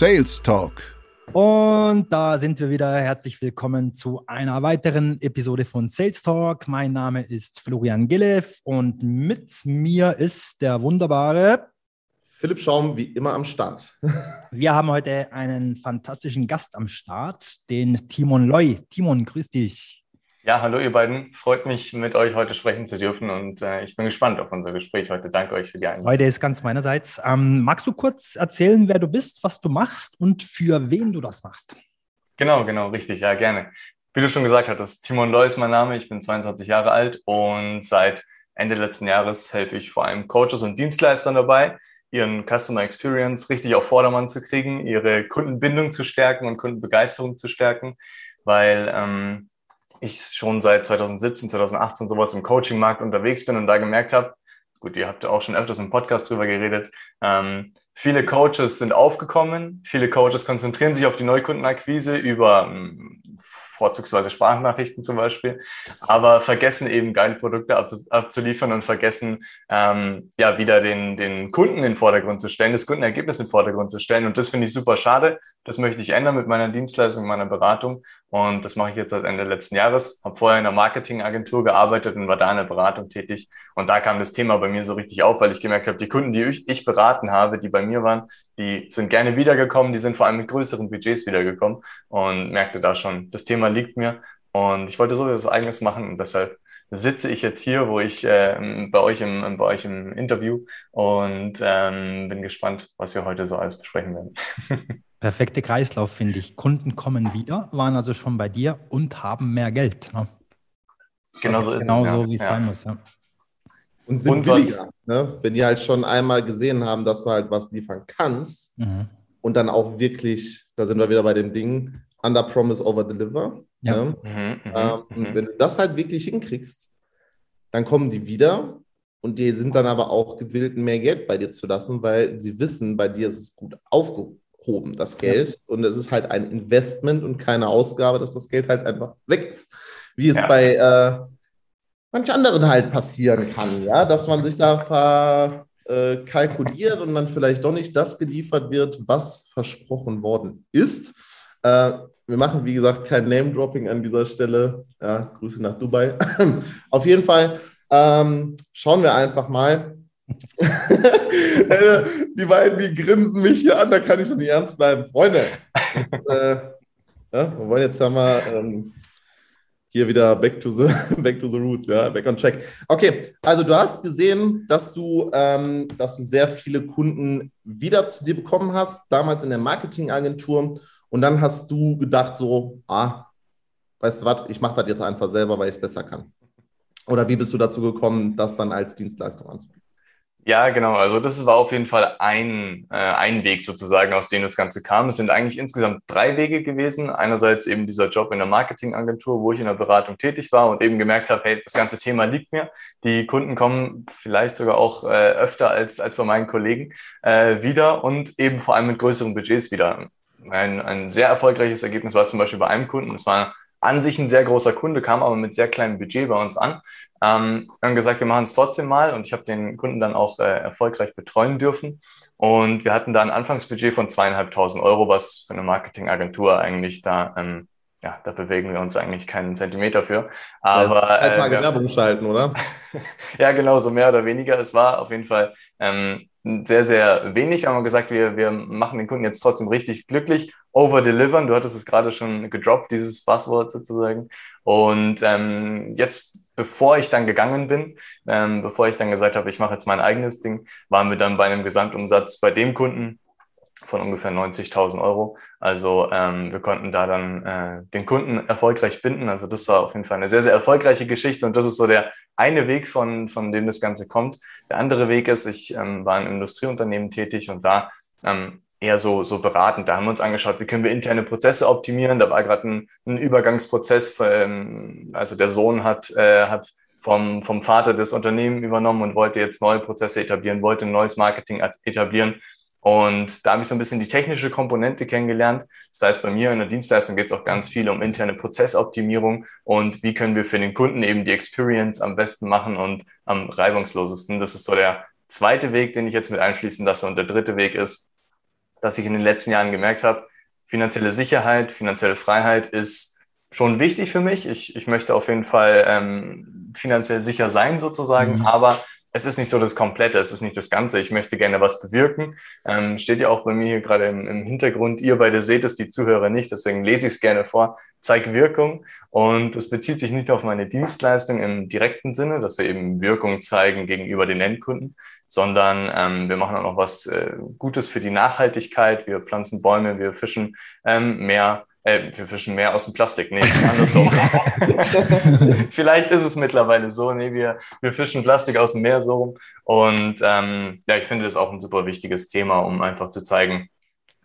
Sales Talk. Und da sind wir wieder. Herzlich willkommen zu einer weiteren Episode von Sales Talk. Mein Name ist Florian Gillev und mit mir ist der wunderbare Philipp Schaum, wie immer am Start. wir haben heute einen fantastischen Gast am Start, den Timon Loy. Timon, grüß dich. Ja, hallo ihr beiden. Freut mich, mit euch heute sprechen zu dürfen und äh, ich bin gespannt auf unser Gespräch heute. Danke euch für die Einladung. Heute ist ganz meinerseits. Ähm, magst du kurz erzählen, wer du bist, was du machst und für wen du das machst? Genau, genau, richtig, ja, gerne. Wie du schon gesagt hattest, Timon Loy ist mein Name, ich bin 22 Jahre alt und seit Ende letzten Jahres helfe ich vor allem Coaches und Dienstleistern dabei, ihren Customer Experience richtig auf Vordermann zu kriegen, ihre Kundenbindung zu stärken und Kundenbegeisterung zu stärken, weil ähm, ich schon seit 2017, 2018 sowas im Coaching-Markt unterwegs bin und da gemerkt habe, gut, ihr habt ja auch schon öfters im Podcast drüber geredet, ähm, viele Coaches sind aufgekommen, viele Coaches konzentrieren sich auf die Neukundenakquise über ähm, vorzugsweise Sprachnachrichten zum Beispiel, aber vergessen eben geile Produkte ab, abzuliefern und vergessen ähm, ja wieder den, den Kunden in den Vordergrund zu stellen, das Kundenergebnis in den Vordergrund zu stellen. Und das finde ich super schade. Das möchte ich ändern mit meiner Dienstleistung, meiner Beratung. Und das mache ich jetzt seit Ende letzten Jahres. Habe vorher in einer Marketingagentur gearbeitet und war da in der Beratung tätig. Und da kam das Thema bei mir so richtig auf, weil ich gemerkt habe, die Kunden, die ich, ich beraten habe, die bei mir waren, die sind gerne wiedergekommen, die sind vor allem mit größeren Budgets wiedergekommen und merkte da schon, das Thema liegt mir und ich wollte so etwas eigenes machen und deshalb sitze ich jetzt hier, wo ich äh, bei euch im bei euch im Interview und ähm, bin gespannt, was wir heute so alles besprechen werden. Perfekte Kreislauf finde ich. Kunden kommen wieder, waren also schon bei dir und haben mehr Geld. Ne? Genau so ist genau es. Genau so, wie es ja. sein muss. Ja. Und sind und billiger, ne? wenn die halt schon einmal gesehen haben, dass du halt was liefern kannst mhm. und dann auch wirklich, da sind wir wieder bei dem Ding, under promise, over deliver. Ja. Ne? Mhm, mhm ähm, mhm. wenn du das halt wirklich hinkriegst, dann kommen die wieder und die sind dann aber auch gewillt, mehr Geld bei dir zu lassen, weil sie wissen, bei dir ist es gut aufgehoben, das Geld. Ja. Und es ist halt ein Investment und keine Ausgabe, dass das Geld halt einfach weg ist. Wie es ja. bei äh, manch anderen halt passieren kann, ja, dass man sich da verkalkuliert äh, und dann vielleicht doch nicht das geliefert wird, was versprochen worden ist. Äh, wir machen, wie gesagt, kein Name-Dropping an dieser Stelle. Ja, Grüße nach Dubai. Auf jeden Fall ähm, schauen wir einfach mal. Die beiden, die grinsen mich hier an, da kann ich doch nicht ernst bleiben. Freunde, äh, ja, wir wollen jetzt ja mal ähm, hier wieder back to the, back to the roots, ja, back on track. Okay, also du hast gesehen, dass du, ähm, dass du sehr viele Kunden wieder zu dir bekommen hast, damals in der Marketingagentur. Und dann hast du gedacht so, ah, weißt du was, ich mache das jetzt einfach selber, weil ich es besser kann. Oder wie bist du dazu gekommen, das dann als Dienstleistung anzubieten? Ja, genau. Also das war auf jeden Fall ein, äh, ein Weg sozusagen, aus dem das Ganze kam. Es sind eigentlich insgesamt drei Wege gewesen. Einerseits eben dieser Job in der Marketingagentur, wo ich in der Beratung tätig war und eben gemerkt habe, hey, das ganze Thema liegt mir. Die Kunden kommen vielleicht sogar auch äh, öfter als, als bei meinen Kollegen äh, wieder und eben vor allem mit größeren Budgets wieder. Ein, ein sehr erfolgreiches Ergebnis war zum Beispiel bei einem Kunden. Es war an sich ein sehr großer Kunde, kam aber mit sehr kleinem Budget bei uns an. Ähm, wir haben gesagt, wir machen es trotzdem mal und ich habe den Kunden dann auch äh, erfolgreich betreuen dürfen. Und wir hatten da ein Anfangsbudget von zweieinhalbtausend Euro, was für eine Marketingagentur eigentlich da, ähm, ja, da bewegen wir uns eigentlich keinen Zentimeter für. Aber drei Tage äh, Werbung schalten, oder? ja, genau, so mehr oder weniger. Es war auf jeden Fall ähm, sehr, sehr wenig. Wir haben gesagt, wir, wir machen den Kunden jetzt trotzdem richtig glücklich. Over-delivern, du hattest es gerade schon gedroppt, dieses Buzzword sozusagen. Und ähm, jetzt, bevor ich dann gegangen bin, ähm, bevor ich dann gesagt habe, ich mache jetzt mein eigenes Ding, waren wir dann bei einem Gesamtumsatz bei dem Kunden von ungefähr 90.000 Euro. Also ähm, wir konnten da dann äh, den Kunden erfolgreich binden. Also das war auf jeden Fall eine sehr, sehr erfolgreiche Geschichte und das ist so der eine Weg, von, von dem das Ganze kommt. Der andere Weg ist, ich ähm, war im Industrieunternehmen tätig und da ähm, eher so, so beratend. Da haben wir uns angeschaut, wie können wir interne Prozesse optimieren. Da war gerade ein, ein Übergangsprozess. Für, ähm, also der Sohn hat, äh, hat vom, vom Vater das Unternehmen übernommen und wollte jetzt neue Prozesse etablieren, wollte ein neues Marketing etablieren. Und da habe ich so ein bisschen die technische Komponente kennengelernt. Das heißt, bei mir in der Dienstleistung geht es auch ganz viel um interne Prozessoptimierung und wie können wir für den Kunden eben die Experience am besten machen und am reibungslosesten. Das ist so der zweite Weg, den ich jetzt mit einschließen lasse. Und der dritte Weg ist, dass ich in den letzten Jahren gemerkt habe, finanzielle Sicherheit, finanzielle Freiheit ist schon wichtig für mich. Ich, ich möchte auf jeden Fall ähm, finanziell sicher sein sozusagen, mhm. aber es ist nicht so das Komplette, es ist nicht das Ganze. Ich möchte gerne was bewirken. Ähm, steht ja auch bei mir hier gerade im, im, Hintergrund. Ihr beide seht es, die Zuhörer nicht, deswegen lese ich es gerne vor. Zeig Wirkung. Und es bezieht sich nicht auf meine Dienstleistung im direkten Sinne, dass wir eben Wirkung zeigen gegenüber den Endkunden, sondern ähm, wir machen auch noch was äh, Gutes für die Nachhaltigkeit. Wir pflanzen Bäume, wir fischen ähm, mehr äh, wir fischen mehr aus dem Plastik. Nee, andersrum. Vielleicht ist es mittlerweile so. Nee, wir, wir fischen Plastik aus dem Meer so rum. Und ähm, ja, ich finde das auch ein super wichtiges Thema, um einfach zu zeigen,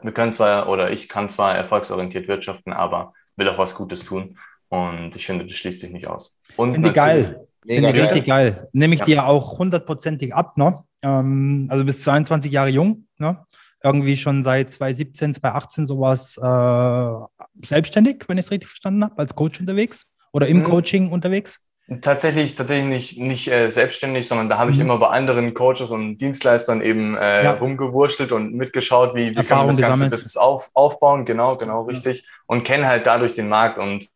wir können zwar oder ich kann zwar erfolgsorientiert wirtschaften, aber will auch was Gutes tun. Und ich finde, das schließt sich nicht aus. Und finde ich geil. Finde ich richtig geil. Nehme ich ja. dir auch hundertprozentig ab, ne? Ähm, also bis 22 Jahre jung, ne? Irgendwie schon seit 2017, 2018 sowas äh, selbstständig, wenn ich es richtig verstanden habe, als Coach unterwegs oder im mhm. Coaching unterwegs? Tatsächlich, tatsächlich nicht, nicht äh, selbstständig, sondern da habe ich mhm. immer bei anderen Coaches und Dienstleistern eben äh, ja. rumgewurschtelt und mitgeschaut, wie, wie kann man das ganze Business auf, aufbauen. Genau, genau, richtig. Und kenne halt dadurch den Markt und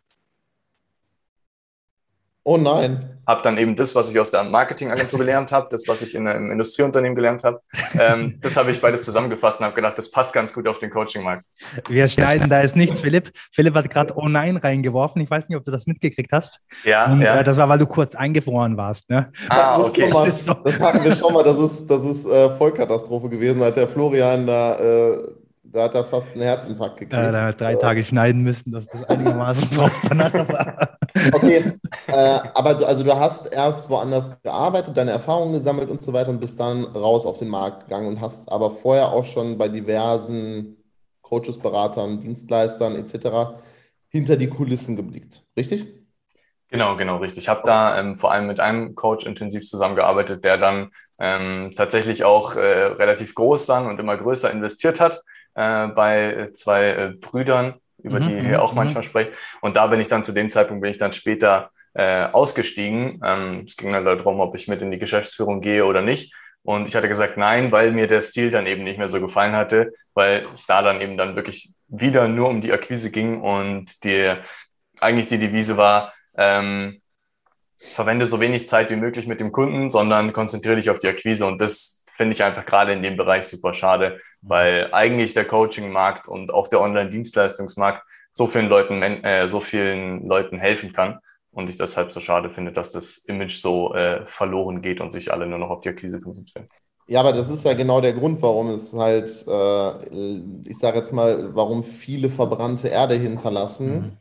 Oh nein. Habe dann eben das, was ich aus der Marketingagentur gelernt habe, das, was ich in einem Industrieunternehmen gelernt habe, ähm, das habe ich beides zusammengefasst und habe gedacht, das passt ganz gut auf den Coaching-Markt. Wir schneiden da ist nichts, Philipp. Philipp hat gerade Oh nein reingeworfen. Ich weiß nicht, ob du das mitgekriegt hast. Ja, und, ja. Äh, das war, weil du kurz eingefroren warst. Ne? Ah, okay. Mal, das, so. das hatten wir schon mal. Das ist, das ist äh, Vollkatastrophe gewesen, hat der Florian da äh, da hat er fast einen Herzinfarkt gekriegt. Ja, da hat drei Tage schneiden müssen, dass das einigermaßen war. okay, äh, aber du, also du hast erst woanders gearbeitet, deine Erfahrungen gesammelt und so weiter und bist dann raus auf den Markt gegangen und hast aber vorher auch schon bei diversen Coaches, Beratern, Dienstleistern etc. hinter die Kulissen geblickt, richtig? Genau, genau, richtig. Ich habe da ähm, vor allem mit einem Coach intensiv zusammengearbeitet, der dann ähm, tatsächlich auch äh, relativ groß dann und immer größer investiert hat äh, bei zwei äh, Brüdern, über mhm, die ihr mhm, auch mhm. manchmal sprecht. Und da bin ich dann zu dem Zeitpunkt, bin ich dann später äh, ausgestiegen. Ähm, es ging dann darum, ob ich mit in die Geschäftsführung gehe oder nicht. Und ich hatte gesagt, nein, weil mir der Stil dann eben nicht mehr so gefallen hatte, weil es da dann eben dann wirklich wieder nur um die Akquise ging und die, eigentlich die Devise war, ähm, verwende so wenig Zeit wie möglich mit dem Kunden, sondern konzentriere dich auf die Akquise. Und das finde ich einfach gerade in dem Bereich super schade, mhm. weil eigentlich der Coaching-Markt und auch der Online-Dienstleistungsmarkt so vielen Leuten, äh, so vielen Leuten helfen kann. Und ich deshalb so schade finde, dass das Image so äh, verloren geht und sich alle nur noch auf die Akquise konzentrieren. Ja, aber das ist ja genau der Grund, warum es halt, äh, ich sage jetzt mal, warum viele verbrannte Erde hinterlassen mhm.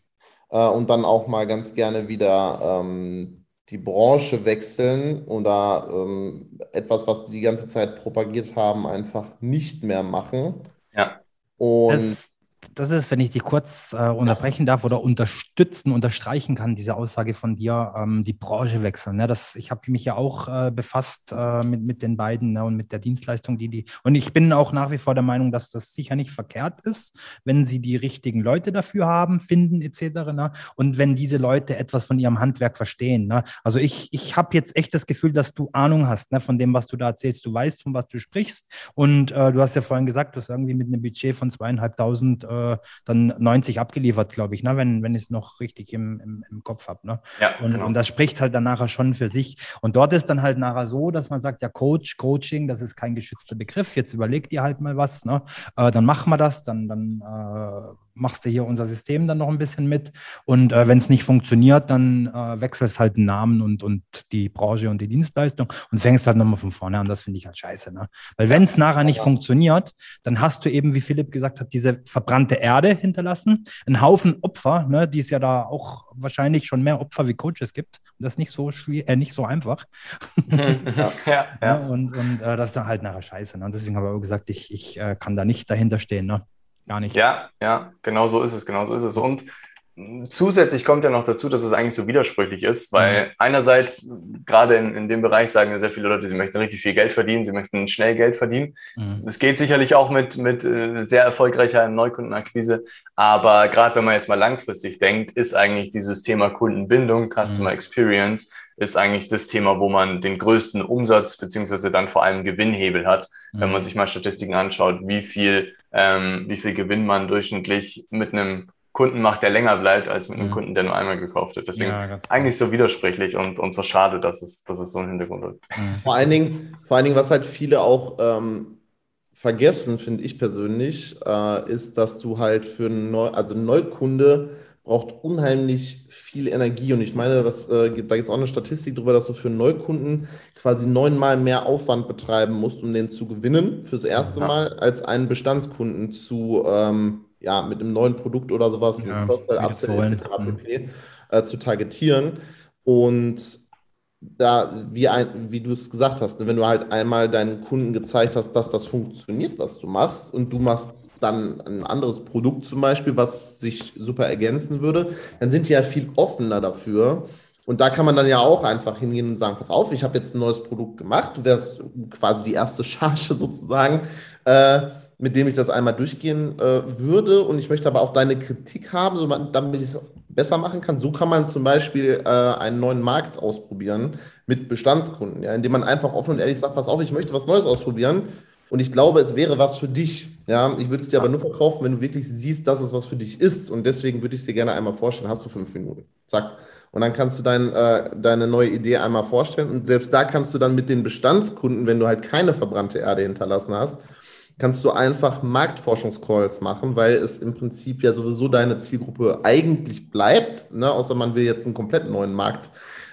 äh, und dann auch mal ganz gerne wieder ähm, die Branche wechseln oder ähm, etwas, was die die ganze Zeit propagiert haben, einfach nicht mehr machen. Ja. Und das, das ist, wenn ich dich kurz äh, unterbrechen darf oder unterstützen, unterstreichen kann, diese Aussage von dir, ähm, die Branche wechseln. Ne? Das, ich habe mich ja auch äh, befasst äh, mit, mit den beiden ne? und mit der Dienstleistung, die die. Und ich bin auch nach wie vor der Meinung, dass das sicher nicht verkehrt ist, wenn sie die richtigen Leute dafür haben, finden etc. Ne? Und wenn diese Leute etwas von ihrem Handwerk verstehen. Ne? Also ich, ich habe jetzt echt das Gefühl, dass du Ahnung hast ne? von dem, was du da erzählst. Du weißt, von was du sprichst. Und äh, du hast ja vorhin gesagt, du hast irgendwie mit einem Budget von zweieinhalbtausend äh, dann 90 abgeliefert, glaube ich, ne? wenn, wenn ich es noch richtig im, im, im Kopf habe. Ne? Ja, und, genau. und das spricht halt dann nachher schon für sich. Und dort ist dann halt nachher so, dass man sagt, ja, Coach, Coaching, das ist kein geschützter Begriff. Jetzt überleg dir halt mal was. Ne? Äh, dann machen wir das, dann, dann äh, machst du hier unser System dann noch ein bisschen mit. Und äh, wenn es nicht funktioniert, dann äh, wechselst halt den Namen und, und die Branche und die Dienstleistung und fängst halt nochmal von vorne an. Das finde ich halt scheiße. Ne? Weil wenn es nachher nicht funktioniert, dann hast du eben, wie Philipp gesagt hat, diese verbrannte Erde hinterlassen, einen Haufen Opfer, ne, die es ja da auch wahrscheinlich schon mehr Opfer wie Coaches gibt. Und das ist nicht so schwierig, äh, nicht so einfach. ja, ja, ja. Und, und äh, das ist dann halt nachher scheiße. Ne? Und deswegen habe ich auch gesagt, ich, ich äh, kann da nicht dahinter stehen. Ne? Gar nicht. Ja, ja, genau so ist es, genau so ist es. Und zusätzlich kommt ja noch dazu, dass es eigentlich so widersprüchlich ist, weil mhm. einerseits, gerade in, in dem Bereich sagen ja sehr viele Leute, sie möchten richtig viel Geld verdienen, sie möchten schnell Geld verdienen. Mhm. Das geht sicherlich auch mit, mit äh, sehr erfolgreicher Neukundenakquise, aber gerade wenn man jetzt mal langfristig denkt, ist eigentlich dieses Thema Kundenbindung, Customer mhm. Experience, ist eigentlich das Thema, wo man den größten Umsatz beziehungsweise dann vor allem Gewinnhebel hat, wenn man mhm. sich mal Statistiken anschaut, wie viel, ähm, wie viel Gewinn man durchschnittlich mit einem Kunden macht, der länger bleibt, als mit einem mhm. Kunden, der nur einmal gekauft hat. Deswegen ja, eigentlich so widersprüchlich und, und so schade, dass es, dass es so einen Hintergrund hat. Mhm. Vor allen Dingen, vor allen Dingen, was halt viele auch ähm, vergessen, finde ich persönlich, äh, ist, dass du halt für einen Neu also Neukunde braucht unheimlich viel Energie. Und ich meine, das, äh, da gibt es auch eine Statistik darüber, dass du für einen Neukunden quasi neunmal mehr Aufwand betreiben musst, um den zu gewinnen fürs erste Mal, als einen Bestandskunden zu ähm, ja, mit einem neuen Produkt oder sowas, ja, Cross-Sell, Upsell, etc. Äh, zu targetieren. Und da, wie, ein, wie du es gesagt hast, ne, wenn du halt einmal deinen Kunden gezeigt hast, dass das funktioniert, was du machst, und du machst dann ein anderes Produkt zum Beispiel, was sich super ergänzen würde, dann sind die ja viel offener dafür. Und da kann man dann ja auch einfach hingehen und sagen, pass auf, ich habe jetzt ein neues Produkt gemacht, du wärst quasi die erste Charge sozusagen. Äh, mit dem ich das einmal durchgehen äh, würde. Und ich möchte aber auch deine Kritik haben, so man, damit ich es besser machen kann. So kann man zum Beispiel äh, einen neuen Markt ausprobieren mit Bestandskunden, ja, indem man einfach offen und ehrlich sagt, pass auf, ich möchte was Neues ausprobieren. Und ich glaube, es wäre was für dich. Ja, ich würde es dir aber nur verkaufen, wenn du wirklich siehst, dass es was für dich ist. Und deswegen würde ich es dir gerne einmal vorstellen. Hast du fünf Minuten? Zack. Und dann kannst du dein, äh, deine neue Idee einmal vorstellen. Und selbst da kannst du dann mit den Bestandskunden, wenn du halt keine verbrannte Erde hinterlassen hast, kannst du einfach Marktforschungscalls machen, weil es im Prinzip ja sowieso deine Zielgruppe eigentlich bleibt, ne? außer man will jetzt einen komplett neuen Markt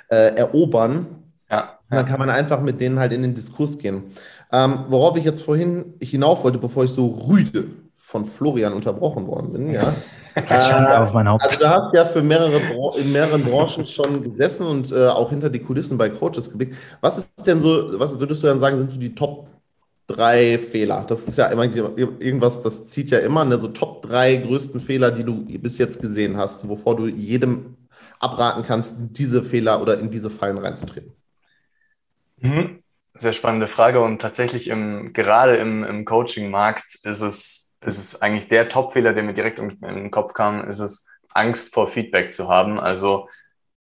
äh, erobern. Ja, ja. Dann kann man einfach mit denen halt in den Diskurs gehen. Ähm, worauf ich jetzt vorhin hinauf wollte, bevor ich so rüde von Florian unterbrochen worden bin, ja. Schande äh, auf mein Haupt. Also du hast ja für mehrere in mehreren Branchen schon gesessen und äh, auch hinter die Kulissen bei Coaches geblickt. Was ist denn so, was würdest du dann sagen, sind so die Top drei Fehler. Das ist ja immer irgendwas, das zieht ja immer, ne, so Top drei größten Fehler, die du bis jetzt gesehen hast, wovor du jedem abraten kannst, diese Fehler oder in diese Fallen reinzutreten. Mhm. Sehr spannende Frage und tatsächlich im, gerade im, im Coaching-Markt ist es, ist es eigentlich der Top-Fehler, der mir direkt in, in den Kopf kam, ist es Angst vor Feedback zu haben. Also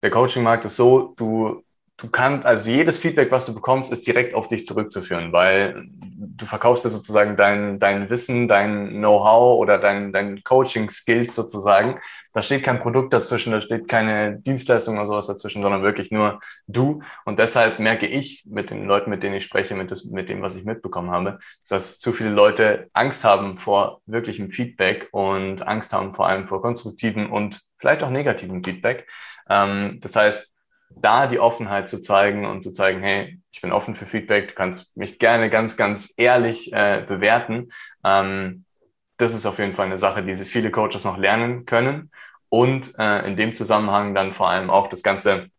der Coaching-Markt ist so, du du kannst, also jedes Feedback, was du bekommst, ist direkt auf dich zurückzuführen, weil du verkaufst dir sozusagen dein, dein Wissen, dein Know-how oder dein, dein Coaching-Skills sozusagen. Da steht kein Produkt dazwischen, da steht keine Dienstleistung oder sowas dazwischen, sondern wirklich nur du. Und deshalb merke ich mit den Leuten, mit denen ich spreche, mit, das, mit dem, was ich mitbekommen habe, dass zu viele Leute Angst haben vor wirklichem Feedback und Angst haben vor allem vor konstruktiven und vielleicht auch negativen Feedback. Ähm, das heißt, da die Offenheit zu zeigen und zu zeigen, hey, ich bin offen für Feedback, du kannst mich gerne ganz, ganz ehrlich äh, bewerten. Ähm, das ist auf jeden Fall eine Sache, die viele Coaches noch lernen können. Und äh, in dem Zusammenhang dann vor allem auch das Ganze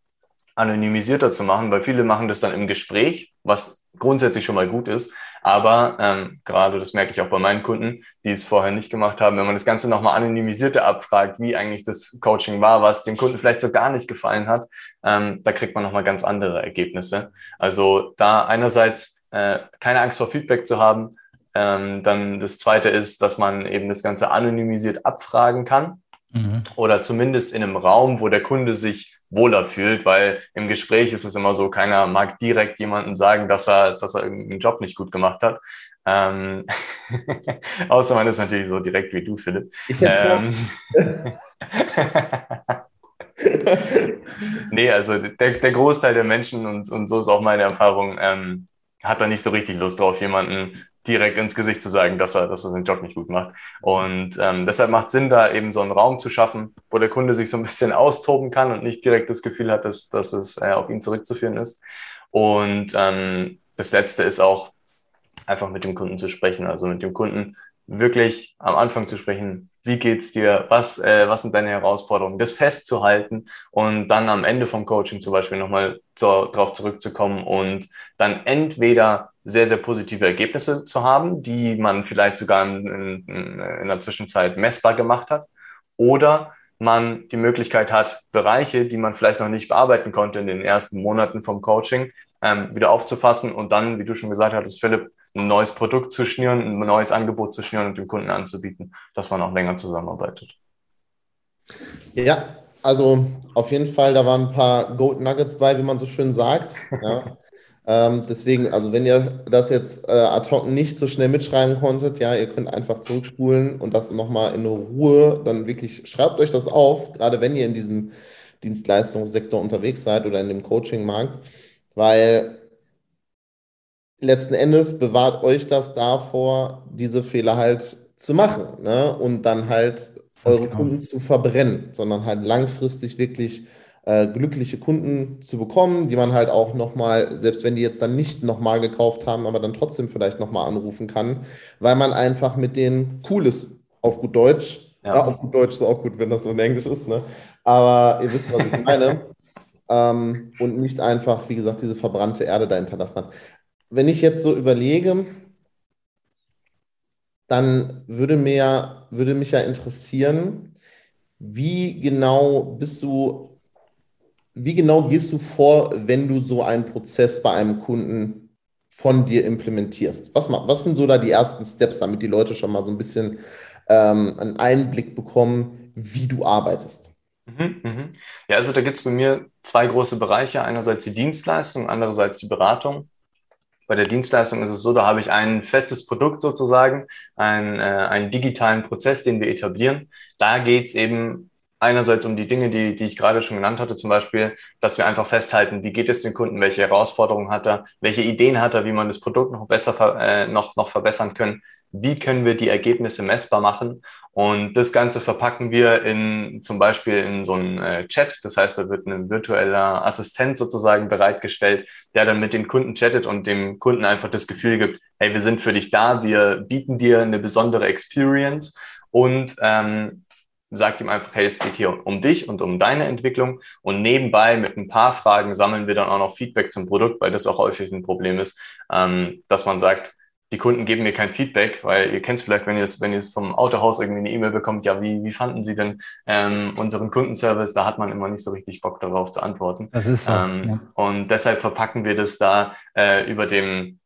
anonymisierter zu machen, weil viele machen das dann im Gespräch, was grundsätzlich schon mal gut ist. Aber ähm, gerade das merke ich auch bei meinen Kunden, die es vorher nicht gemacht haben, wenn man das Ganze nochmal anonymisierter abfragt, wie eigentlich das Coaching war, was dem Kunden vielleicht so gar nicht gefallen hat, ähm, da kriegt man nochmal ganz andere Ergebnisse. Also da einerseits äh, keine Angst vor Feedback zu haben, ähm, dann das zweite ist, dass man eben das Ganze anonymisiert abfragen kann. Mhm. Oder zumindest in einem Raum, wo der Kunde sich wohler fühlt, weil im Gespräch ist es immer so, keiner mag direkt jemanden sagen, dass er, dass er irgendeinen Job nicht gut gemacht hat. Ähm, außer man ist natürlich so direkt wie du, Philipp. Ähm, nee, also der, der Großteil der Menschen, und, und so ist auch meine Erfahrung, ähm, hat da nicht so richtig Lust drauf, jemanden direkt ins Gesicht zu sagen, dass er, dass er seinen Job nicht gut macht. Und ähm, deshalb macht Sinn, da eben so einen Raum zu schaffen, wo der Kunde sich so ein bisschen austoben kann und nicht direkt das Gefühl hat, dass, dass es äh, auf ihn zurückzuführen ist. Und ähm, das Letzte ist auch, einfach mit dem Kunden zu sprechen, also mit dem Kunden wirklich am Anfang zu sprechen, wie geht's dir, was, äh, was sind deine Herausforderungen, das festzuhalten und dann am Ende vom Coaching zum Beispiel nochmal so, darauf zurückzukommen und dann entweder sehr, sehr positive Ergebnisse zu haben, die man vielleicht sogar in, in, in der Zwischenzeit messbar gemacht hat oder man die Möglichkeit hat, Bereiche, die man vielleicht noch nicht bearbeiten konnte in den ersten Monaten vom Coaching, ähm, wieder aufzufassen und dann, wie du schon gesagt hattest, Philipp, ein neues Produkt zu schnüren, ein neues Angebot zu schnüren und dem Kunden anzubieten, dass man auch länger zusammenarbeitet. Ja, also auf jeden Fall, da waren ein paar Gold Nuggets bei, wie man so schön sagt. Ja. Ähm, deswegen, also wenn ihr das jetzt äh, ad hoc nicht so schnell mitschreiben konntet, ja, ihr könnt einfach zurückspulen und das nochmal in Ruhe, dann wirklich schreibt euch das auf, gerade wenn ihr in diesem Dienstleistungssektor unterwegs seid oder in dem Coaching-Markt, weil letzten Endes bewahrt euch das davor, diese Fehler halt zu machen ne? und dann halt eure genau. Kunden zu verbrennen, sondern halt langfristig wirklich äh, glückliche Kunden zu bekommen, die man halt auch nochmal, selbst wenn die jetzt dann nicht nochmal gekauft haben, aber dann trotzdem vielleicht nochmal anrufen kann, weil man einfach mit denen cool ist, auf gut Deutsch. Ja. ja auf gut Deutsch ist auch gut, wenn das so in Englisch ist, ne? aber ihr wisst, was ich meine. ähm, und nicht einfach, wie gesagt, diese verbrannte Erde da hinterlassen hat wenn ich jetzt so überlege, dann würde, mir, würde mich ja interessieren, wie genau bist du, wie genau gehst du vor, wenn du so einen Prozess bei einem Kunden von dir implementierst? Was, was sind so da die ersten Steps, damit die Leute schon mal so ein bisschen ähm, einen Einblick bekommen, wie du arbeitest? Mhm, mhm. Ja, also da gibt es bei mir zwei große Bereiche. Einerseits die Dienstleistung, andererseits die Beratung. Bei der Dienstleistung ist es so, da habe ich ein festes Produkt sozusagen, ein, äh, einen digitalen Prozess, den wir etablieren. Da geht es eben einerseits um die Dinge, die, die ich gerade schon genannt hatte, zum Beispiel, dass wir einfach festhalten, wie geht es dem Kunden, welche Herausforderungen hat er, welche Ideen hat er, wie man das Produkt noch besser äh, noch, noch verbessern können, wie können wir die Ergebnisse messbar machen. Und das Ganze verpacken wir in zum Beispiel in so einen äh, Chat. Das heißt, da wird ein virtueller Assistent sozusagen bereitgestellt, der dann mit den Kunden chattet und dem Kunden einfach das Gefühl gibt, hey, wir sind für dich da, wir bieten dir eine besondere Experience und ähm, sagt ihm einfach, hey, es geht hier um dich und um deine Entwicklung. Und nebenbei mit ein paar Fragen sammeln wir dann auch noch Feedback zum Produkt, weil das auch häufig ein Problem ist, ähm, dass man sagt, die Kunden geben mir kein Feedback, weil ihr kennt es vielleicht, wenn ihr es, wenn ihr es vom Autohaus irgendwie eine E-Mail bekommt, ja, wie, wie fanden Sie denn ähm, unseren Kundenservice? Da hat man immer nicht so richtig Bock darauf zu antworten. Das ist so, ähm, ja. Und deshalb verpacken wir das da äh, über dem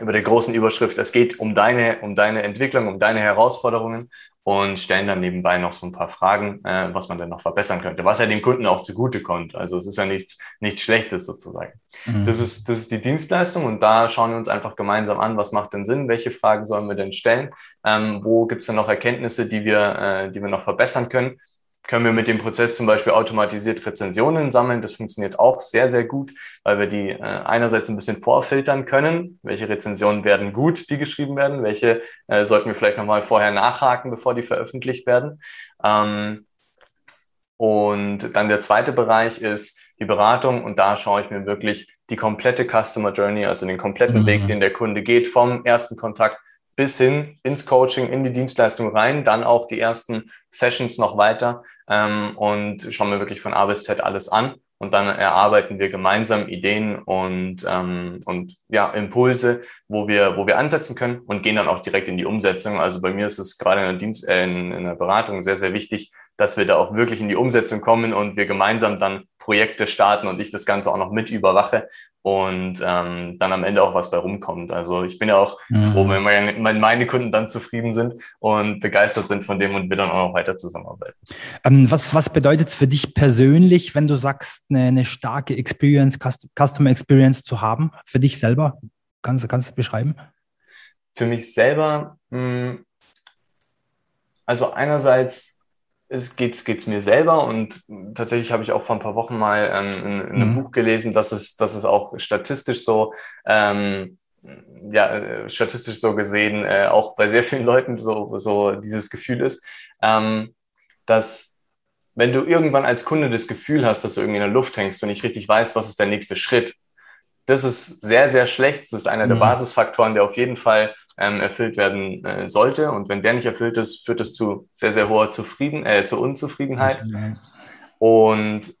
über der großen Überschrift, es geht um deine, um deine Entwicklung, um deine Herausforderungen und stellen dann nebenbei noch so ein paar Fragen, äh, was man denn noch verbessern könnte, was ja dem Kunden auch zugute kommt. Also es ist ja nichts, nichts Schlechtes sozusagen. Mhm. Das, ist, das ist die Dienstleistung und da schauen wir uns einfach gemeinsam an, was macht denn Sinn, welche Fragen sollen wir denn stellen, ähm, wo gibt es denn noch Erkenntnisse, die wir, äh, die wir noch verbessern können können wir mit dem Prozess zum Beispiel automatisiert Rezensionen sammeln. Das funktioniert auch sehr, sehr gut, weil wir die äh, einerseits ein bisschen vorfiltern können. Welche Rezensionen werden gut, die geschrieben werden? Welche äh, sollten wir vielleicht nochmal vorher nachhaken, bevor die veröffentlicht werden? Ähm, und dann der zweite Bereich ist die Beratung. Und da schaue ich mir wirklich die komplette Customer Journey, also den kompletten mhm. Weg, den der Kunde geht, vom ersten Kontakt bis hin ins Coaching, in die Dienstleistung rein, dann auch die ersten Sessions noch weiter ähm, und schauen wir wirklich von A bis Z alles an. Und dann erarbeiten wir gemeinsam Ideen und, ähm, und ja, Impulse, wo wir, wo wir ansetzen können und gehen dann auch direkt in die Umsetzung. Also bei mir ist es gerade in der, Dienst, äh, in, in der Beratung sehr, sehr wichtig, dass wir da auch wirklich in die Umsetzung kommen und wir gemeinsam dann Projekte starten und ich das Ganze auch noch mit überwache und ähm, dann am Ende auch was bei rumkommt. Also ich bin ja auch mhm. froh, wenn meine, meine, Kunden dann zufrieden sind und begeistert sind von dem und wir dann auch noch weiter zusammenarbeiten. Ähm, was was bedeutet es für dich persönlich, wenn du sagst, eine, eine starke Experience, Customer Experience zu haben, für dich selber? Kannst, kannst du das beschreiben? Für mich selber, mh, hm, also einerseits es geht's geht's mir selber und tatsächlich habe ich auch vor ein paar Wochen mal ähm, in, in, einem mhm. Buch gelesen, dass es dass es auch statistisch so ähm, ja äh, statistisch so gesehen äh, auch bei sehr vielen Leuten so so dieses Gefühl ist, ähm, dass wenn du irgendwann als Kunde das Gefühl hast, dass du irgendwie in der Luft hängst und nicht richtig weißt, was ist der nächste Schritt, das ist sehr, sehr schlecht. Das ist einer der mhm. Basisfaktoren, der auf jeden Fall ähm, erfüllt werden äh, sollte. Und wenn der nicht erfüllt ist, führt das zu sehr, sehr hoher Zufrieden, äh, zur Unzufriedenheit. Und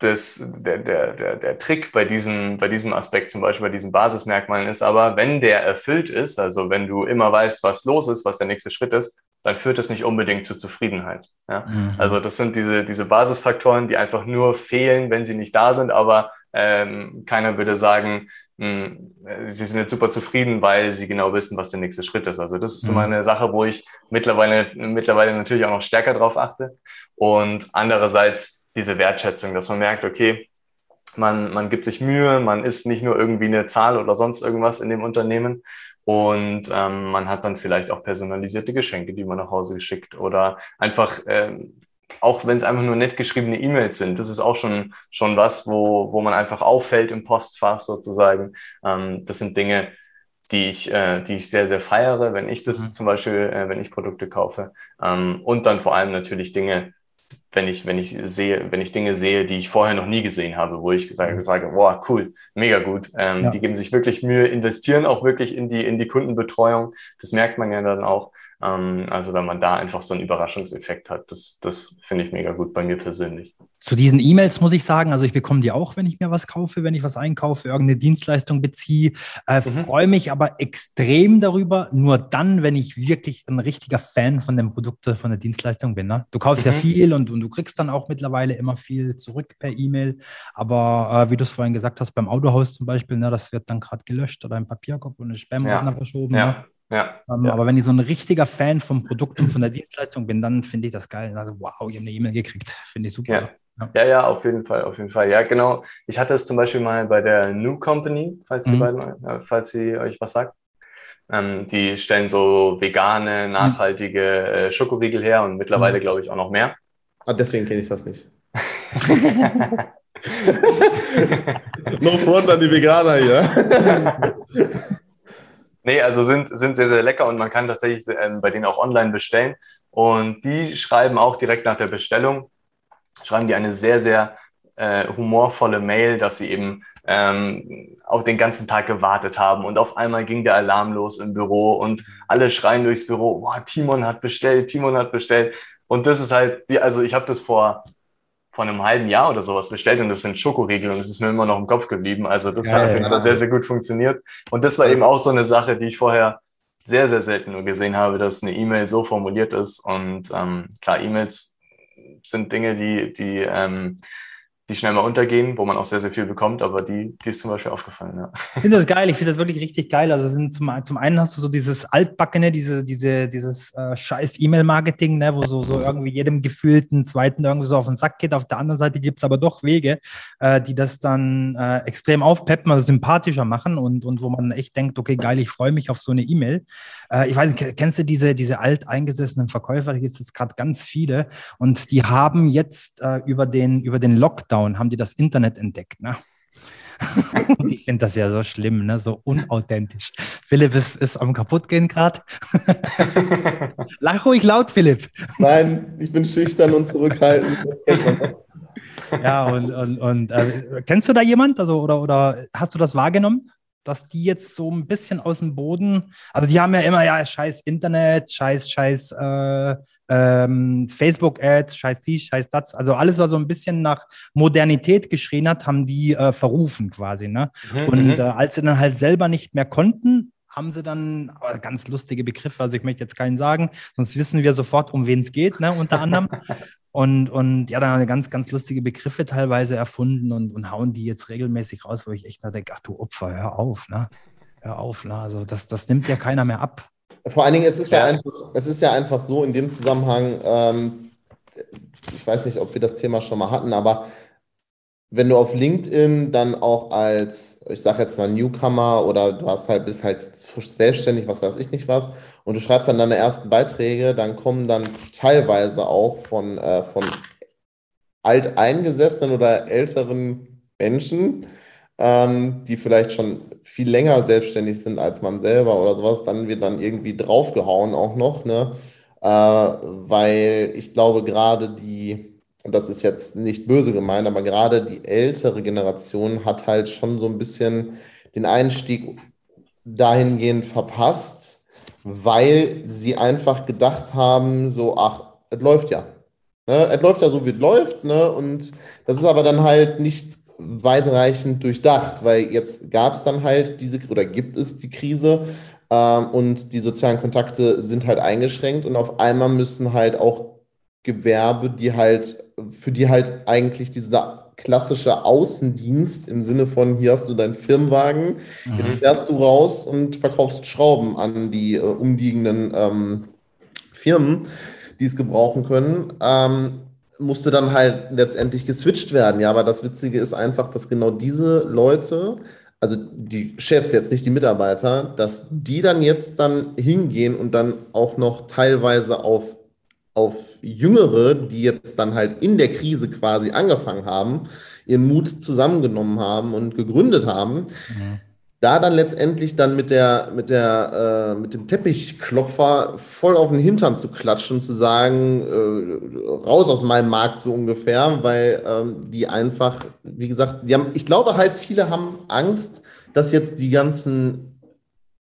das, der, der, der, der Trick bei diesem, bei diesem Aspekt, zum Beispiel bei diesen Basismerkmalen, ist aber, wenn der erfüllt ist, also wenn du immer weißt, was los ist, was der nächste Schritt ist, dann führt das nicht unbedingt zu Zufriedenheit. Ja? Mhm. Also das sind diese, diese Basisfaktoren, die einfach nur fehlen, wenn sie nicht da sind, aber ähm, keiner würde sagen, mh, hm, sie sind jetzt super zufrieden, weil sie genau wissen, was der nächste Schritt ist. Also das ist mhm. immer eine Sache, wo ich mittlerweile, mittlerweile natürlich auch noch stärker drauf achte. Und andererseits diese Wertschätzung, dass man merkt, okay, man, man gibt sich Mühe, man ist nicht nur irgendwie eine Zahl oder sonst irgendwas in dem Unternehmen. Und ähm, man hat dann vielleicht auch personalisierte Geschenke, die man nach Hause geschickt oder einfach, ähm, auch wenn es einfach nur nett geschriebene E-Mails sind, das ist auch schon, schon was, wo, wo man einfach auffällt im Postfach sozusagen. Ähm, das sind Dinge, die ich, äh, die ich sehr, sehr feiere, wenn ich das mhm. zum Beispiel, äh, wenn ich Produkte kaufe. Ähm, und dann vor allem natürlich Dinge, wenn ich, wenn ich sehe, wenn ich Dinge sehe, die ich vorher noch nie gesehen habe, wo ich sage, mhm. sage wow, cool, mega gut. Ähm, ja. Die geben sich wirklich Mühe, investieren auch wirklich in die, in die Kundenbetreuung. Das merkt man ja dann auch. Ähm, also wenn man da einfach so einen Überraschungseffekt hat, das, das finde ich mega gut bei mir persönlich. Zu diesen E-Mails muss ich sagen, also ich bekomme die auch, wenn ich mir was kaufe, wenn ich was einkaufe, irgendeine Dienstleistung beziehe. Äh, mhm. Freue mich aber extrem darüber, nur dann, wenn ich wirklich ein richtiger Fan von dem Produkt, von der Dienstleistung bin. Ne? Du kaufst mhm. ja viel und, und, du kriegst dann auch mittlerweile immer viel zurück per E-Mail. Aber äh, wie du es vorhin gesagt hast, beim Autohaus zum Beispiel, ne, das wird dann gerade gelöscht oder im Papierkorb und ein Spam-Ordner ja. verschoben. Ja. Ne? Ja, ähm, ja. Aber wenn ich so ein richtiger Fan vom Produkt und von der Dienstleistung bin, dann finde ich das geil. Also, wow, ich habe eine E-Mail gekriegt. Finde ich super. Ja. ja. Ja. ja, auf jeden Fall, auf jeden Fall. Ja, genau. Ich hatte es zum Beispiel mal bei der New Company, falls, mhm. Sie, beiden, äh, falls sie euch was sagt. Ähm, die stellen so vegane, mhm. nachhaltige äh, Schokoriegel her und mittlerweile, mhm. glaube ich, auch noch mehr. Ah, deswegen kenne ich das nicht. no front an die Veganer hier. Nee, also sind, sind sehr, sehr lecker und man kann tatsächlich ähm, bei denen auch online bestellen. Und die schreiben auch direkt nach der Bestellung, schreiben die eine sehr, sehr äh, humorvolle Mail, dass sie eben ähm, auf den ganzen Tag gewartet haben und auf einmal ging der Alarm los im Büro und alle schreien durchs Büro, wow, Timon hat bestellt, Timon hat bestellt. Und das ist halt, also ich habe das vor vor einem halben Jahr oder sowas bestellt und das sind Schokoriegel und es ist mir immer noch im Kopf geblieben. Also das Geil, hat auf jeden Fall sehr, sehr gut funktioniert. Und das war eben auch so eine Sache, die ich vorher sehr, sehr selten nur gesehen habe, dass eine E-Mail so formuliert ist. Und ähm, klar, E-Mails sind Dinge, die, die ähm, die schnell mal untergehen, wo man auch sehr, sehr viel bekommt, aber die, die ist zum Beispiel aufgefallen. Ja. Ich finde das geil, ich finde das wirklich richtig geil. Also sind zum, zum einen hast du so dieses Altbackene, diese, diese, dieses äh, scheiß E-Mail-Marketing, ne, wo so, so irgendwie jedem gefühlten zweiten irgendwie so auf den Sack geht. Auf der anderen Seite gibt es aber doch Wege, äh, die das dann äh, extrem aufpeppen, also sympathischer machen und, und wo man echt denkt, okay, geil, ich freue mich auf so eine E-Mail. Äh, ich weiß nicht, kennst du diese, diese alteingesessenen Verkäufer? Da gibt es jetzt gerade ganz viele und die haben jetzt äh, über, den, über den Lockdown haben die das Internet entdeckt. Ne? ich finde das ja so schlimm, ne? so unauthentisch. Philipp ist, ist am kaputtgehen gerade. Lach ruhig laut, Philipp. Nein, ich bin schüchtern und zurückhaltend. ja, und, und, und äh, kennst du da jemand? Also, oder, oder hast du das wahrgenommen? Dass die jetzt so ein bisschen aus dem Boden, also die haben ja immer, ja, scheiß Internet, scheiß, scheiß äh, ähm, Facebook-Ads, scheiß dies, scheiß das, also alles, was so ein bisschen nach Modernität geschrien hat, haben die äh, verrufen quasi. Ne? Mhm, Und mhm. äh, als sie dann halt selber nicht mehr konnten, haben sie dann ganz lustige Begriffe, also ich möchte jetzt keinen sagen, sonst wissen wir sofort, um wen es geht, ne, unter anderem. Und, und ja, dann ganz, ganz lustige Begriffe teilweise erfunden und, und hauen die jetzt regelmäßig raus, wo ich echt nur denke, ach du Opfer, hör auf, ne? Hör auf, ne? Also das, das nimmt ja keiner mehr ab. Vor allen Dingen, es ist ja, ja einfach, es ist ja einfach so in dem Zusammenhang, ähm, ich weiß nicht, ob wir das Thema schon mal hatten, aber wenn du auf LinkedIn dann auch als, ich sage jetzt mal Newcomer oder du hast halt, bist halt selbstständig, was weiß ich nicht was, und du schreibst dann deine ersten Beiträge, dann kommen dann teilweise auch von, äh, von alteingesessenen oder älteren Menschen, ähm, die vielleicht schon viel länger selbstständig sind als man selber oder sowas, dann wird dann irgendwie draufgehauen auch noch, ne? Äh, weil ich glaube, gerade die und das ist jetzt nicht böse gemeint, aber gerade die ältere Generation hat halt schon so ein bisschen den Einstieg dahingehend verpasst, weil sie einfach gedacht haben, so, ach, es läuft ja. Ne? Es läuft ja so, wie es läuft. Ne? Und das ist aber dann halt nicht weitreichend durchdacht, weil jetzt gab es dann halt diese, oder gibt es die Krise, ähm, und die sozialen Kontakte sind halt eingeschränkt und auf einmal müssen halt auch Gewerbe, die halt, für die halt eigentlich dieser klassische Außendienst im Sinne von, hier hast du deinen Firmenwagen, mhm. jetzt fährst du raus und verkaufst Schrauben an die äh, umliegenden ähm, Firmen, die es gebrauchen können, ähm, musste dann halt letztendlich geswitcht werden. Ja, aber das Witzige ist einfach, dass genau diese Leute, also die Chefs jetzt, nicht die Mitarbeiter, dass die dann jetzt dann hingehen und dann auch noch teilweise auf, auf Jüngere, die jetzt dann halt in der Krise quasi angefangen haben, ihren Mut zusammengenommen haben und gegründet haben. Mhm da dann letztendlich dann mit der, mit der, äh, mit dem Teppichklopfer voll auf den Hintern zu klatschen und zu sagen, äh, raus aus meinem Markt so ungefähr, weil ähm, die einfach, wie gesagt, die haben, ich glaube halt, viele haben Angst, dass jetzt die ganzen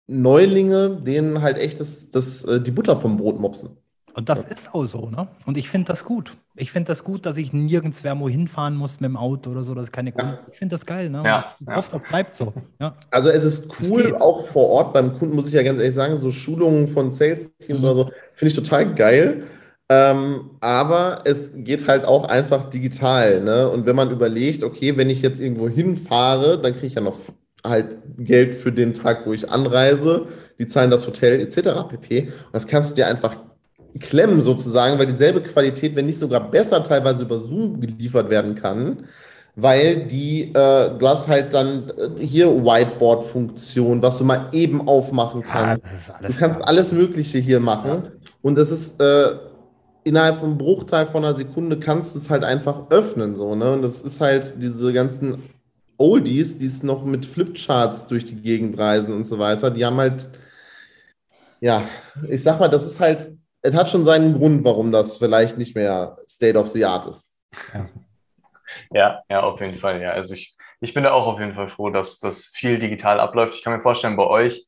Neulinge denen halt echt das, das, äh, die Butter vom Brot mopsen. Und das ist auch so, ne? Und ich finde das gut. Ich finde das gut, dass ich nirgends wo hinfahren muss mit dem Auto oder so, das ist keine ja. Ich finde das geil, ne? Ja. Ich hoffe, das bleibt so. Ja. Also es ist cool, auch vor Ort beim Kunden, muss ich ja ganz ehrlich sagen, so Schulungen von Sales-Teams mhm. oder so, finde ich total geil. Ähm, aber es geht halt auch einfach digital, ne? Und wenn man überlegt, okay, wenn ich jetzt irgendwo hinfahre, dann kriege ich ja noch halt Geld für den Tag, wo ich anreise, die zahlen das Hotel etc. pp. Und das kannst du dir einfach klemmen sozusagen, weil dieselbe Qualität, wenn nicht sogar besser, teilweise über Zoom geliefert werden kann, weil die, äh, hast halt dann äh, hier Whiteboard-Funktion, was du mal eben aufmachen kannst. Ja, du kannst alles Mögliche hier machen ja. und es ist äh, innerhalb von einem Bruchteil von einer Sekunde kannst du es halt einfach öffnen, so, ne? Und das ist halt diese ganzen Oldies, die es noch mit Flipcharts durch die Gegend reisen und so weiter, die haben halt, ja, ich sag mal, das ist halt es hat schon seinen Grund, warum das vielleicht nicht mehr State of the Art ist. Ja, ja, auf jeden Fall. Ja, also ich, ich bin da auch auf jeden Fall froh, dass das viel digital abläuft. Ich kann mir vorstellen, bei euch,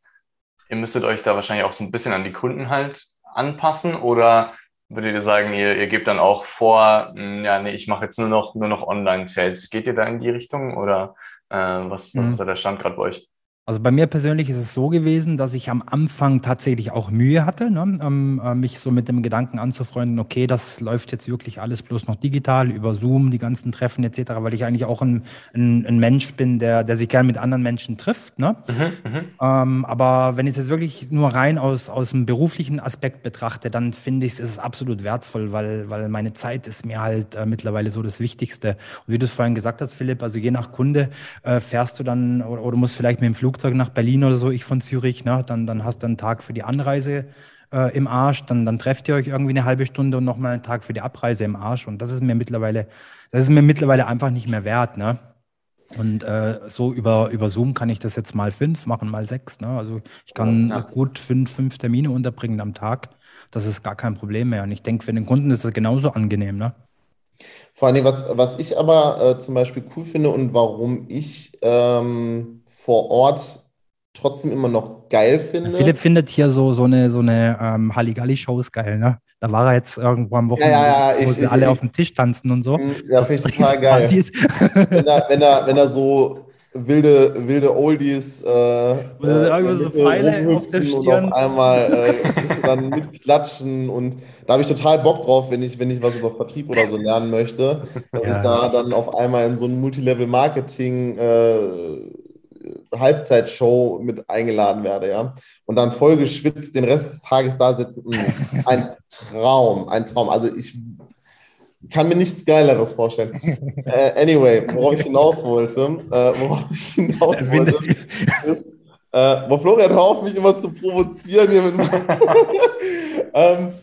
ihr müsstet euch da wahrscheinlich auch so ein bisschen an die Kunden halt anpassen oder würdet ihr sagen, ihr, ihr gebt dann auch vor, hm, ja, nee, ich mache jetzt nur noch, nur noch Online-Sales. Geht ihr da in die Richtung oder äh, was, was mhm. ist da der Stand gerade bei euch? Also bei mir persönlich ist es so gewesen, dass ich am Anfang tatsächlich auch Mühe hatte, ne, ähm, äh, mich so mit dem Gedanken anzufreunden, okay, das läuft jetzt wirklich alles bloß noch digital, über Zoom, die ganzen Treffen etc., weil ich eigentlich auch ein, ein, ein Mensch bin, der, der sich gern mit anderen Menschen trifft. Ne? Mhm, mhm. ähm, aber wenn ich es jetzt wirklich nur rein aus, aus dem beruflichen Aspekt betrachte, dann finde ich es ist absolut wertvoll, weil, weil meine Zeit ist mir halt äh, mittlerweile so das Wichtigste. Und wie du es vorhin gesagt hast, Philipp, also je nach Kunde äh, fährst du dann oder, oder musst vielleicht mit dem Flug Flugzeug nach Berlin oder so, ich von Zürich, ne, dann, dann hast du einen Tag für die Anreise äh, im Arsch, dann, dann trefft ihr euch irgendwie eine halbe Stunde und nochmal einen Tag für die Abreise im Arsch. Und das ist mir mittlerweile, das ist mir mittlerweile einfach nicht mehr wert, ne? Und äh, so über, über Zoom kann ich das jetzt mal fünf machen, mal sechs. Ne? Also ich kann ja. gut fünf, fünf Termine unterbringen am Tag. Das ist gar kein Problem mehr. Und ich denke, für den Kunden ist das genauso angenehm. Ne? Vor allem, was, was ich aber äh, zum Beispiel cool finde und warum ich ähm, vor Ort trotzdem immer noch geil finde. Philipp findet hier so, so eine, so eine ähm, Halligalli-Shows geil, ne? Da war er jetzt irgendwo am Wochenende, ja, ja, ja, wo ich, sie ich, alle ich, auf dem Tisch tanzen und so. Ja, finde ich total geil. wenn, er, wenn, er, wenn er so wilde, wilde Oldies. Äh, äh, so Pfeile auf der Stirn. Und auf einmal äh, dann mitklatschen und da habe ich total Bock drauf, wenn ich, wenn ich was über Vertrieb oder so lernen möchte, dass ja. ich da dann auf einmal in so ein Multilevel-Marketing äh, Halbzeitshow mit eingeladen werde, ja. Und dann voll geschwitzt den Rest des Tages da sitzen. Ein Traum, ein Traum. Also ich kann mir nichts Geileres vorstellen. äh, anyway, worauf ich hinaus wollte, äh, worauf ich hinaus wollte, ist, äh, wo Florian hör auf, mich immer zu provozieren hier mit ähm,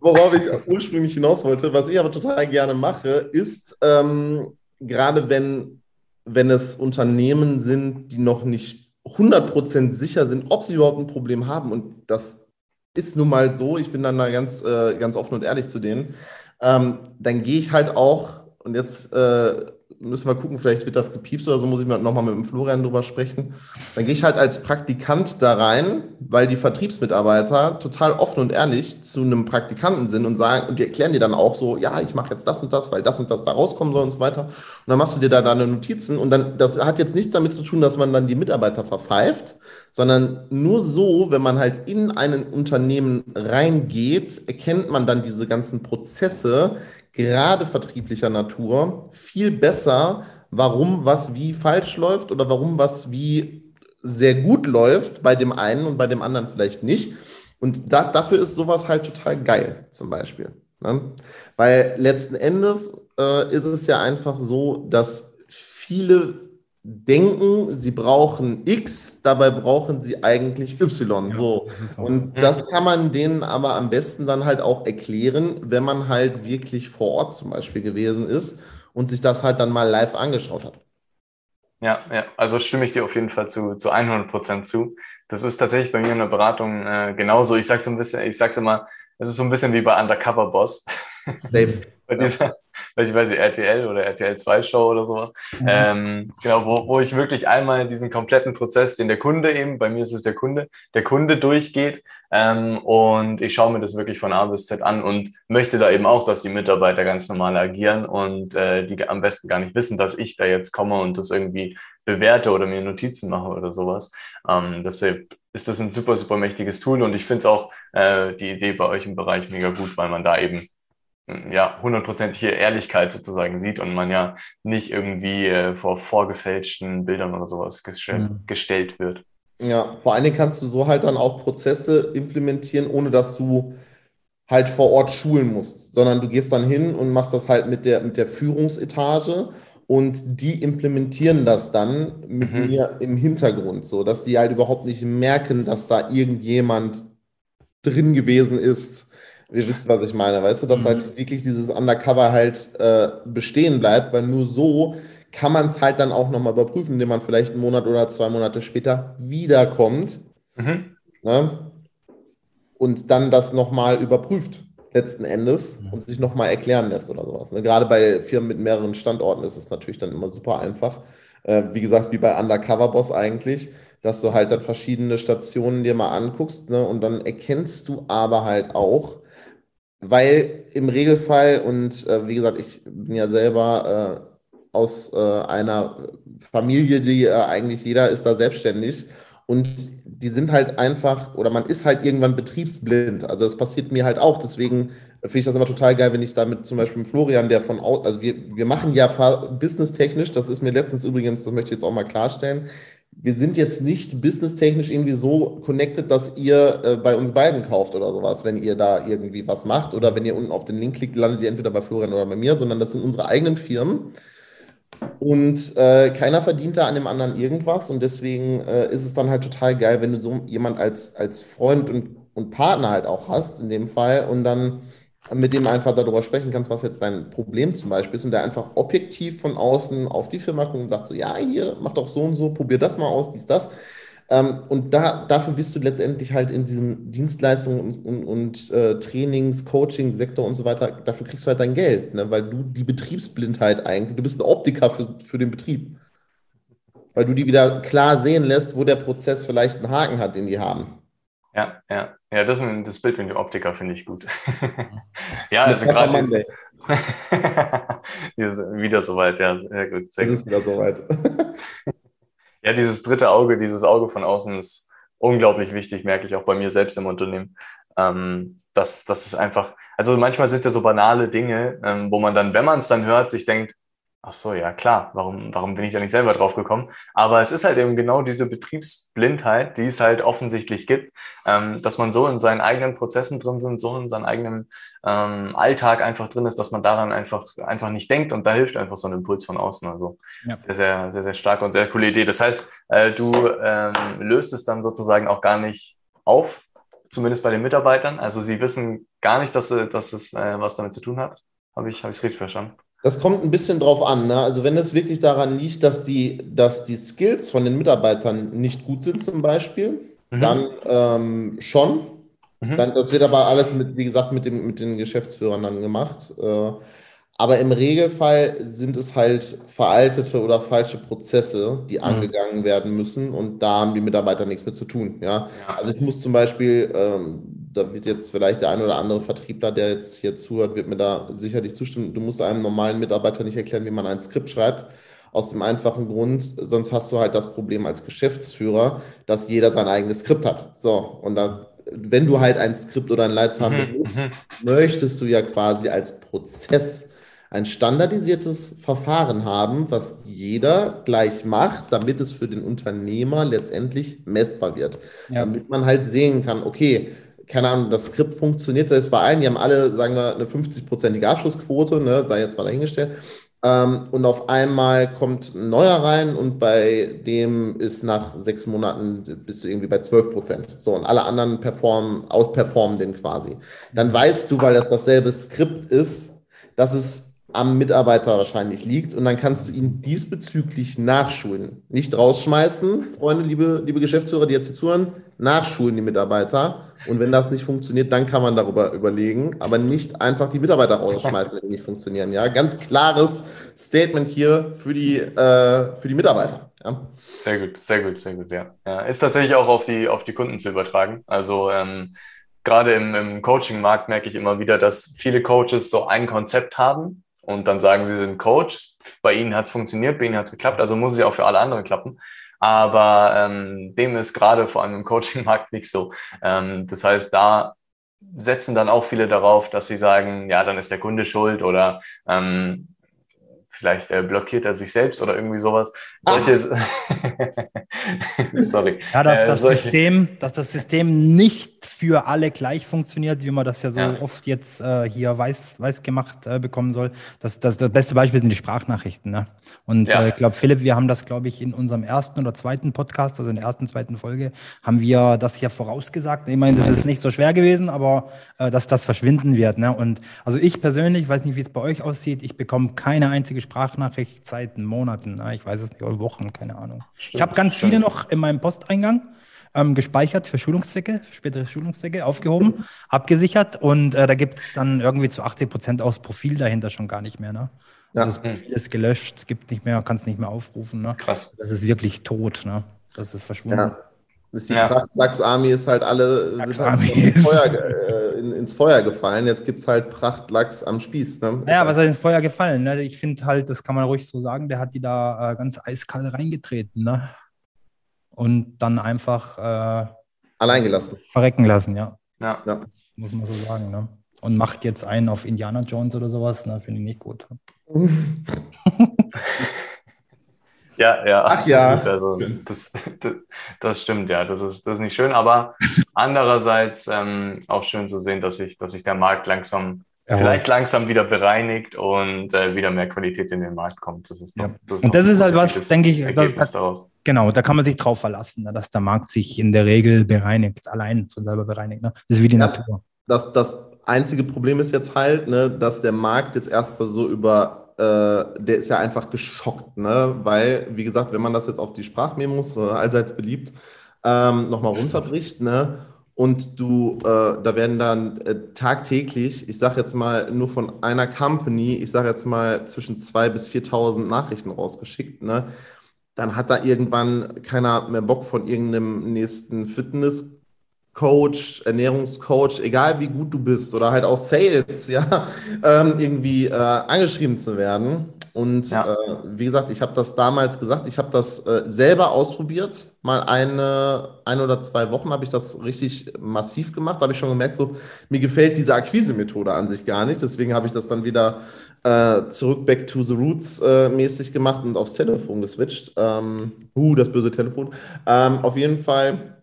worauf ich ursprünglich hinaus wollte, was ich aber total gerne mache, ist, ähm, gerade wenn, wenn es Unternehmen sind, die noch nicht 100% sicher sind, ob sie überhaupt ein Problem haben. Und das ist nun mal so, ich bin dann da ganz, äh, ganz offen und ehrlich zu denen, ähm, dann gehe ich halt auch, und jetzt äh, müssen wir gucken, vielleicht wird das gepiepst oder so, muss ich nochmal mit dem Florian drüber sprechen. Dann gehe ich halt als Praktikant da rein, weil die Vertriebsmitarbeiter total offen und ehrlich zu einem Praktikanten sind und sagen, und die erklären dir dann auch so, ja, ich mache jetzt das und das, weil das und das da rauskommen soll und so weiter. Und dann machst du dir da deine Notizen und dann, das hat jetzt nichts damit zu tun, dass man dann die Mitarbeiter verpfeift, sondern nur so, wenn man halt in ein Unternehmen reingeht, erkennt man dann diese ganzen Prozesse, gerade vertrieblicher Natur, viel besser, warum was wie falsch läuft oder warum was wie sehr gut läuft bei dem einen und bei dem anderen vielleicht nicht. Und da, dafür ist sowas halt total geil, zum Beispiel. Ne? Weil letzten Endes äh, ist es ja einfach so, dass viele denken, sie brauchen X, dabei brauchen sie eigentlich Y. Ja, so. Das und das kann man denen aber am besten dann halt auch erklären, wenn man halt wirklich vor Ort zum Beispiel gewesen ist und sich das halt dann mal live angeschaut hat. Ja, ja, also stimme ich dir auf jeden Fall zu, zu 100 Prozent zu. Das ist tatsächlich bei mir in der Beratung äh, genauso. Ich sag's so ein bisschen, ich sag's immer, es ist so ein bisschen wie bei Undercover Boss. Safe. bei dieser, weiß ich weiß nicht, RTL oder RTL 2 Show oder sowas. Mhm. Ähm, genau, wo, wo ich wirklich einmal diesen kompletten Prozess, den der Kunde eben, bei mir ist es der Kunde, der Kunde durchgeht ähm, und ich schaue mir das wirklich von A bis Z an und möchte da eben auch, dass die Mitarbeiter ganz normal agieren und äh, die am besten gar nicht wissen, dass ich da jetzt komme und das irgendwie bewerte oder mir Notizen mache oder sowas. Ähm, deshalb ist das ein super, super mächtiges Tool und ich finde es auch äh, die Idee bei euch im Bereich mega gut, weil man da eben ja, hundertprozentige Ehrlichkeit sozusagen sieht und man ja nicht irgendwie äh, vor vorgefälschten Bildern oder sowas gestell mhm. gestellt wird. Ja, vor allen Dingen kannst du so halt dann auch Prozesse implementieren, ohne dass du halt vor Ort schulen musst, sondern du gehst dann hin und machst das halt mit der, mit der Führungsetage und die implementieren das dann mit mhm. mir im Hintergrund, so dass die halt überhaupt nicht merken, dass da irgendjemand drin gewesen ist, Ihr wisst, was ich meine, weißt du, dass halt mhm. halt wirklich dieses Undercover halt äh, bestehen bleibt, weil nur so kann man es halt dann auch nochmal überprüfen, indem man vielleicht einen Monat oder zwei Monate später wiederkommt mhm. ne? und dann das nochmal überprüft, letzten Endes, mhm. und sich nochmal erklären lässt oder sowas. Ne? Gerade bei Firmen mit mehreren Standorten ist es natürlich dann immer super einfach. Äh, wie gesagt, wie bei Undercover Boss eigentlich dass du halt dann verschiedene Stationen dir mal anguckst ne? und dann erkennst du aber halt auch, weil im Regelfall, und äh, wie gesagt, ich bin ja selber äh, aus äh, einer Familie, die äh, eigentlich jeder ist da selbstständig. Und die sind halt einfach, oder man ist halt irgendwann betriebsblind. Also das passiert mir halt auch. Deswegen finde ich das immer total geil, wenn ich damit zum Beispiel mit Florian, der von, also wir, wir machen ja businesstechnisch, das ist mir letztens übrigens, das möchte ich jetzt auch mal klarstellen, wir sind jetzt nicht businesstechnisch irgendwie so connected, dass ihr äh, bei uns beiden kauft oder sowas, wenn ihr da irgendwie was macht oder wenn ihr unten auf den Link klickt, landet ihr entweder bei Florian oder bei mir, sondern das sind unsere eigenen Firmen. Und äh, keiner verdient da an dem anderen irgendwas und deswegen äh, ist es dann halt total geil, wenn du so jemand als, als Freund und, und Partner halt auch hast in dem Fall und dann mit dem einfach darüber sprechen kannst, was jetzt dein Problem zum Beispiel ist und der einfach objektiv von außen auf die Firma guckt und sagt so, ja, hier, mach doch so und so, probier das mal aus, dies, das. Ähm, und da, dafür bist du letztendlich halt in diesem Dienstleistungen und, und, und äh, Trainings, Coaching-Sektor und so weiter, dafür kriegst du halt dein Geld, ne? weil du die Betriebsblindheit eigentlich, du bist ein Optiker für, für den Betrieb. Weil du die wieder klar sehen lässt, wo der Prozess vielleicht einen Haken hat, den die haben. Ja, ja. Ja, das, das Bild mit dem Optiker finde ich gut. ja, also gerade dieses, wieder soweit, ja, sehr gut. Sehr gut. wieder soweit. ja, dieses dritte Auge, dieses Auge von außen ist unglaublich wichtig, merke ich auch bei mir selbst im Unternehmen. Ähm, das, das ist einfach, also manchmal sind es ja so banale Dinge, ähm, wo man dann, wenn man es dann hört, sich denkt, Ach so, ja klar. Warum, warum bin ich da nicht selber drauf gekommen? Aber es ist halt eben genau diese Betriebsblindheit, die es halt offensichtlich gibt, ähm, dass man so in seinen eigenen Prozessen drin sind, so in seinem eigenen ähm, Alltag einfach drin ist, dass man daran einfach, einfach nicht denkt und da hilft einfach so ein Impuls von außen. Also ja. sehr, sehr, sehr, sehr starke und sehr coole Idee. Das heißt, äh, du ähm, löst es dann sozusagen auch gar nicht auf, zumindest bei den Mitarbeitern. Also sie wissen gar nicht, dass, dass es äh, was damit zu tun hat. Habe ich es hab richtig verstanden? Das kommt ein bisschen drauf an. Ne? Also wenn es wirklich daran liegt, dass die, dass die Skills von den Mitarbeitern nicht gut sind zum Beispiel, mhm. dann ähm, schon. Mhm. Dann, das wird aber alles, mit, wie gesagt, mit, dem, mit den Geschäftsführern dann gemacht. Äh, aber im Regelfall sind es halt veraltete oder falsche Prozesse, die mhm. angegangen werden müssen und da haben die Mitarbeiter nichts mit zu tun. Ja? ja. Also ich muss zum Beispiel ähm, da wird jetzt vielleicht der ein oder andere Vertriebler, der jetzt hier zuhört, wird mir da sicherlich zustimmen. Du musst einem normalen Mitarbeiter nicht erklären, wie man ein Skript schreibt. aus dem einfachen Grund, sonst hast du halt das Problem als Geschäftsführer, dass jeder sein eigenes Skript hat. So, und da, wenn du halt ein Skript oder ein Leitfaden mhm, benutzt, mhm. möchtest du ja quasi als Prozess ein standardisiertes Verfahren haben, was jeder gleich macht, damit es für den Unternehmer letztendlich messbar wird. Ja. Damit man halt sehen kann, okay, keine Ahnung, das Skript funktioniert jetzt bei allen, die haben alle, sagen wir, eine 50-prozentige Abschlussquote, ne, sei jetzt mal dahingestellt. Ähm, und auf einmal kommt ein neuer rein und bei dem ist nach sechs Monaten bist du irgendwie bei 12 Prozent. So, und alle anderen performen, outperformen den quasi. Dann weißt du, weil das dasselbe Skript ist, dass es am Mitarbeiter wahrscheinlich liegt und dann kannst du ihn diesbezüglich nachschulen. Nicht rausschmeißen, Freunde, liebe, liebe Geschäftsführer, die jetzt hier zuhören, nachschulen die Mitarbeiter. Und wenn das nicht funktioniert, dann kann man darüber überlegen, aber nicht einfach die Mitarbeiter rausschmeißen, wenn die nicht funktionieren. Ja, ganz klares Statement hier für die, äh, für die Mitarbeiter. Ja. Sehr gut, sehr gut, sehr gut, ja. ja. Ist tatsächlich auch auf die, auf die Kunden zu übertragen. Also ähm, gerade im, im Coaching-Markt merke ich immer wieder, dass viele Coaches so ein Konzept haben und dann sagen, sie sind Coach. Bei ihnen hat es funktioniert, bei ihnen hat es geklappt, also muss es ja auch für alle anderen klappen. Aber ähm, dem ist gerade vor allem im Coaching-Markt nicht so. Ähm, das heißt, da setzen dann auch viele darauf, dass sie sagen, ja, dann ist der Kunde schuld oder ähm, vielleicht äh, blockiert er sich selbst oder irgendwie sowas. Solches. Sorry. Ja, dass, äh, das System, dass das System nicht für alle gleich funktioniert, wie man das ja so ja. oft jetzt äh, hier weiß, weiß gemacht äh, bekommen soll. Das, das, das beste Beispiel sind die Sprachnachrichten. Ne? Und ja. Äh, ich glaube, Philipp, wir haben das, glaube ich, in unserem ersten oder zweiten Podcast, also in der ersten, zweiten Folge, haben wir das ja vorausgesagt. Ich meine, das ist nicht so schwer gewesen, aber äh, dass das verschwinden wird. Ne? Und also ich persönlich, weiß nicht, wie es bei euch aussieht, ich bekomme keine einzige Sprachnachricht seit Monaten. Ich weiß es nicht, oder Wochen, keine Ahnung. Stimmt, ich habe ganz stimmt. viele noch in meinem Posteingang ähm, gespeichert für Schulungszwecke, für spätere Schulungszwecke, aufgehoben, abgesichert und äh, da gibt es dann irgendwie zu 80 Prozent aus Profil dahinter schon gar nicht mehr. Ne? Ja. Also das Profil ist gelöscht, es gibt nicht mehr, kann es nicht mehr aufrufen. Ne? Krass. Das ist wirklich tot, ne? Das ist verschwunden. Ja. Das die ja. Pracht-Lachs-Army ist halt alle sind halt ins, Feuer, äh, in, ins, Feuer, gefallen. Jetzt gibt es halt Prachtlachs am Spieß. Ne? Ja, was ist ins Feuer gefallen? Ne? Ich finde halt, das kann man ruhig so sagen, der hat die da äh, ganz eiskalt reingetreten. Ne? Und dann einfach äh, allein gelassen. Verrecken lassen, ja. ja. ja. Muss man so sagen. Ne? Und macht jetzt einen auf Indiana Jones oder sowas, ne? finde ich nicht gut. Ja, ja, Ach, absolut. Ja. Also, das, das, das, stimmt, ja. Das ist, das ist nicht schön, aber andererseits ähm, auch schön zu sehen, dass sich dass sich der Markt langsam, ja. vielleicht langsam wieder bereinigt und äh, wieder mehr Qualität in den Markt kommt. Das ist doch, das ist und das ist halt was, denke ich, das, daraus. genau, da kann man sich drauf verlassen, ne, dass der Markt sich in der Regel bereinigt, allein von selber bereinigt. Ne? Das ist wie die ja, Natur. Das, das einzige Problem ist jetzt halt, ne, dass der Markt jetzt erstmal so über der ist ja einfach geschockt, ne? weil, wie gesagt, wenn man das jetzt auf die Sprachmemos, äh, allseits beliebt, ähm, nochmal runterbricht, ne? und du, äh, da werden dann äh, tagtäglich, ich sage jetzt mal nur von einer Company, ich sage jetzt mal zwischen 2.000 bis 4.000 Nachrichten rausgeschickt, ne? dann hat da irgendwann keiner mehr Bock von irgendeinem nächsten Fitness Coach, Ernährungscoach, egal wie gut du bist oder halt auch Sales, ja, ähm, irgendwie äh, angeschrieben zu werden. Und ja. äh, wie gesagt, ich habe das damals gesagt, ich habe das äh, selber ausprobiert. Mal eine, ein oder zwei Wochen habe ich das richtig massiv gemacht. Da habe ich schon gemerkt, so, mir gefällt diese Akquise-Methode an sich gar nicht. Deswegen habe ich das dann wieder äh, zurück back to the roots äh, mäßig gemacht und aufs Telefon geswitcht. Ähm, uh, das böse Telefon. Ähm, auf jeden Fall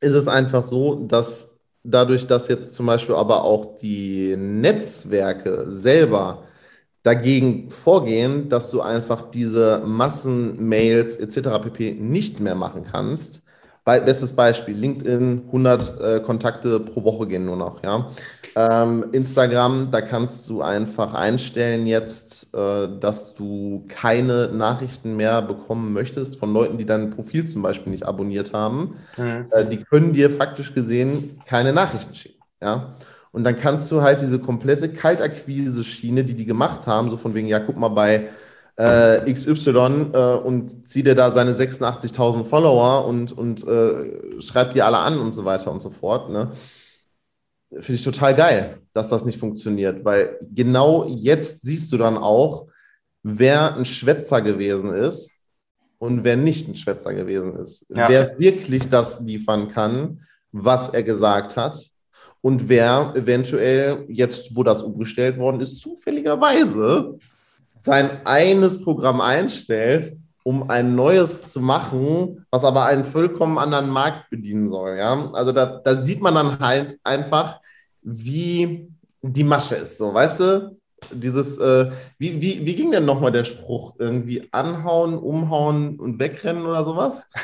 ist es einfach so, dass dadurch, dass jetzt zum Beispiel aber auch die Netzwerke selber dagegen vorgehen, dass du einfach diese Massenmails etc. pp. nicht mehr machen kannst, Bestes Beispiel, LinkedIn, 100 äh, Kontakte pro Woche gehen nur noch. Ja? Ähm, Instagram, da kannst du einfach einstellen jetzt, äh, dass du keine Nachrichten mehr bekommen möchtest von Leuten, die dein Profil zum Beispiel nicht abonniert haben. Mhm. Äh, die können dir faktisch gesehen keine Nachrichten schicken. Ja? Und dann kannst du halt diese komplette Kaltakquise-Schiene, die die gemacht haben, so von wegen, ja, guck mal bei äh, XY äh, und zieht dir da seine 86.000 Follower und, und äh, schreibt die alle an und so weiter und so fort. Ne? Finde ich total geil, dass das nicht funktioniert, weil genau jetzt siehst du dann auch, wer ein Schwätzer gewesen ist und wer nicht ein Schwätzer gewesen ist. Ja. Wer wirklich das liefern kann, was er gesagt hat und wer eventuell jetzt, wo das umgestellt worden ist, zufälligerweise sein eines Programm einstellt, um ein neues zu machen, was aber einen vollkommen anderen Markt bedienen soll. Ja? Also da, da sieht man dann halt einfach, wie die Masche ist. So, weißt du, dieses, äh, wie, wie, wie ging denn nochmal der Spruch? Irgendwie anhauen, umhauen und wegrennen oder sowas?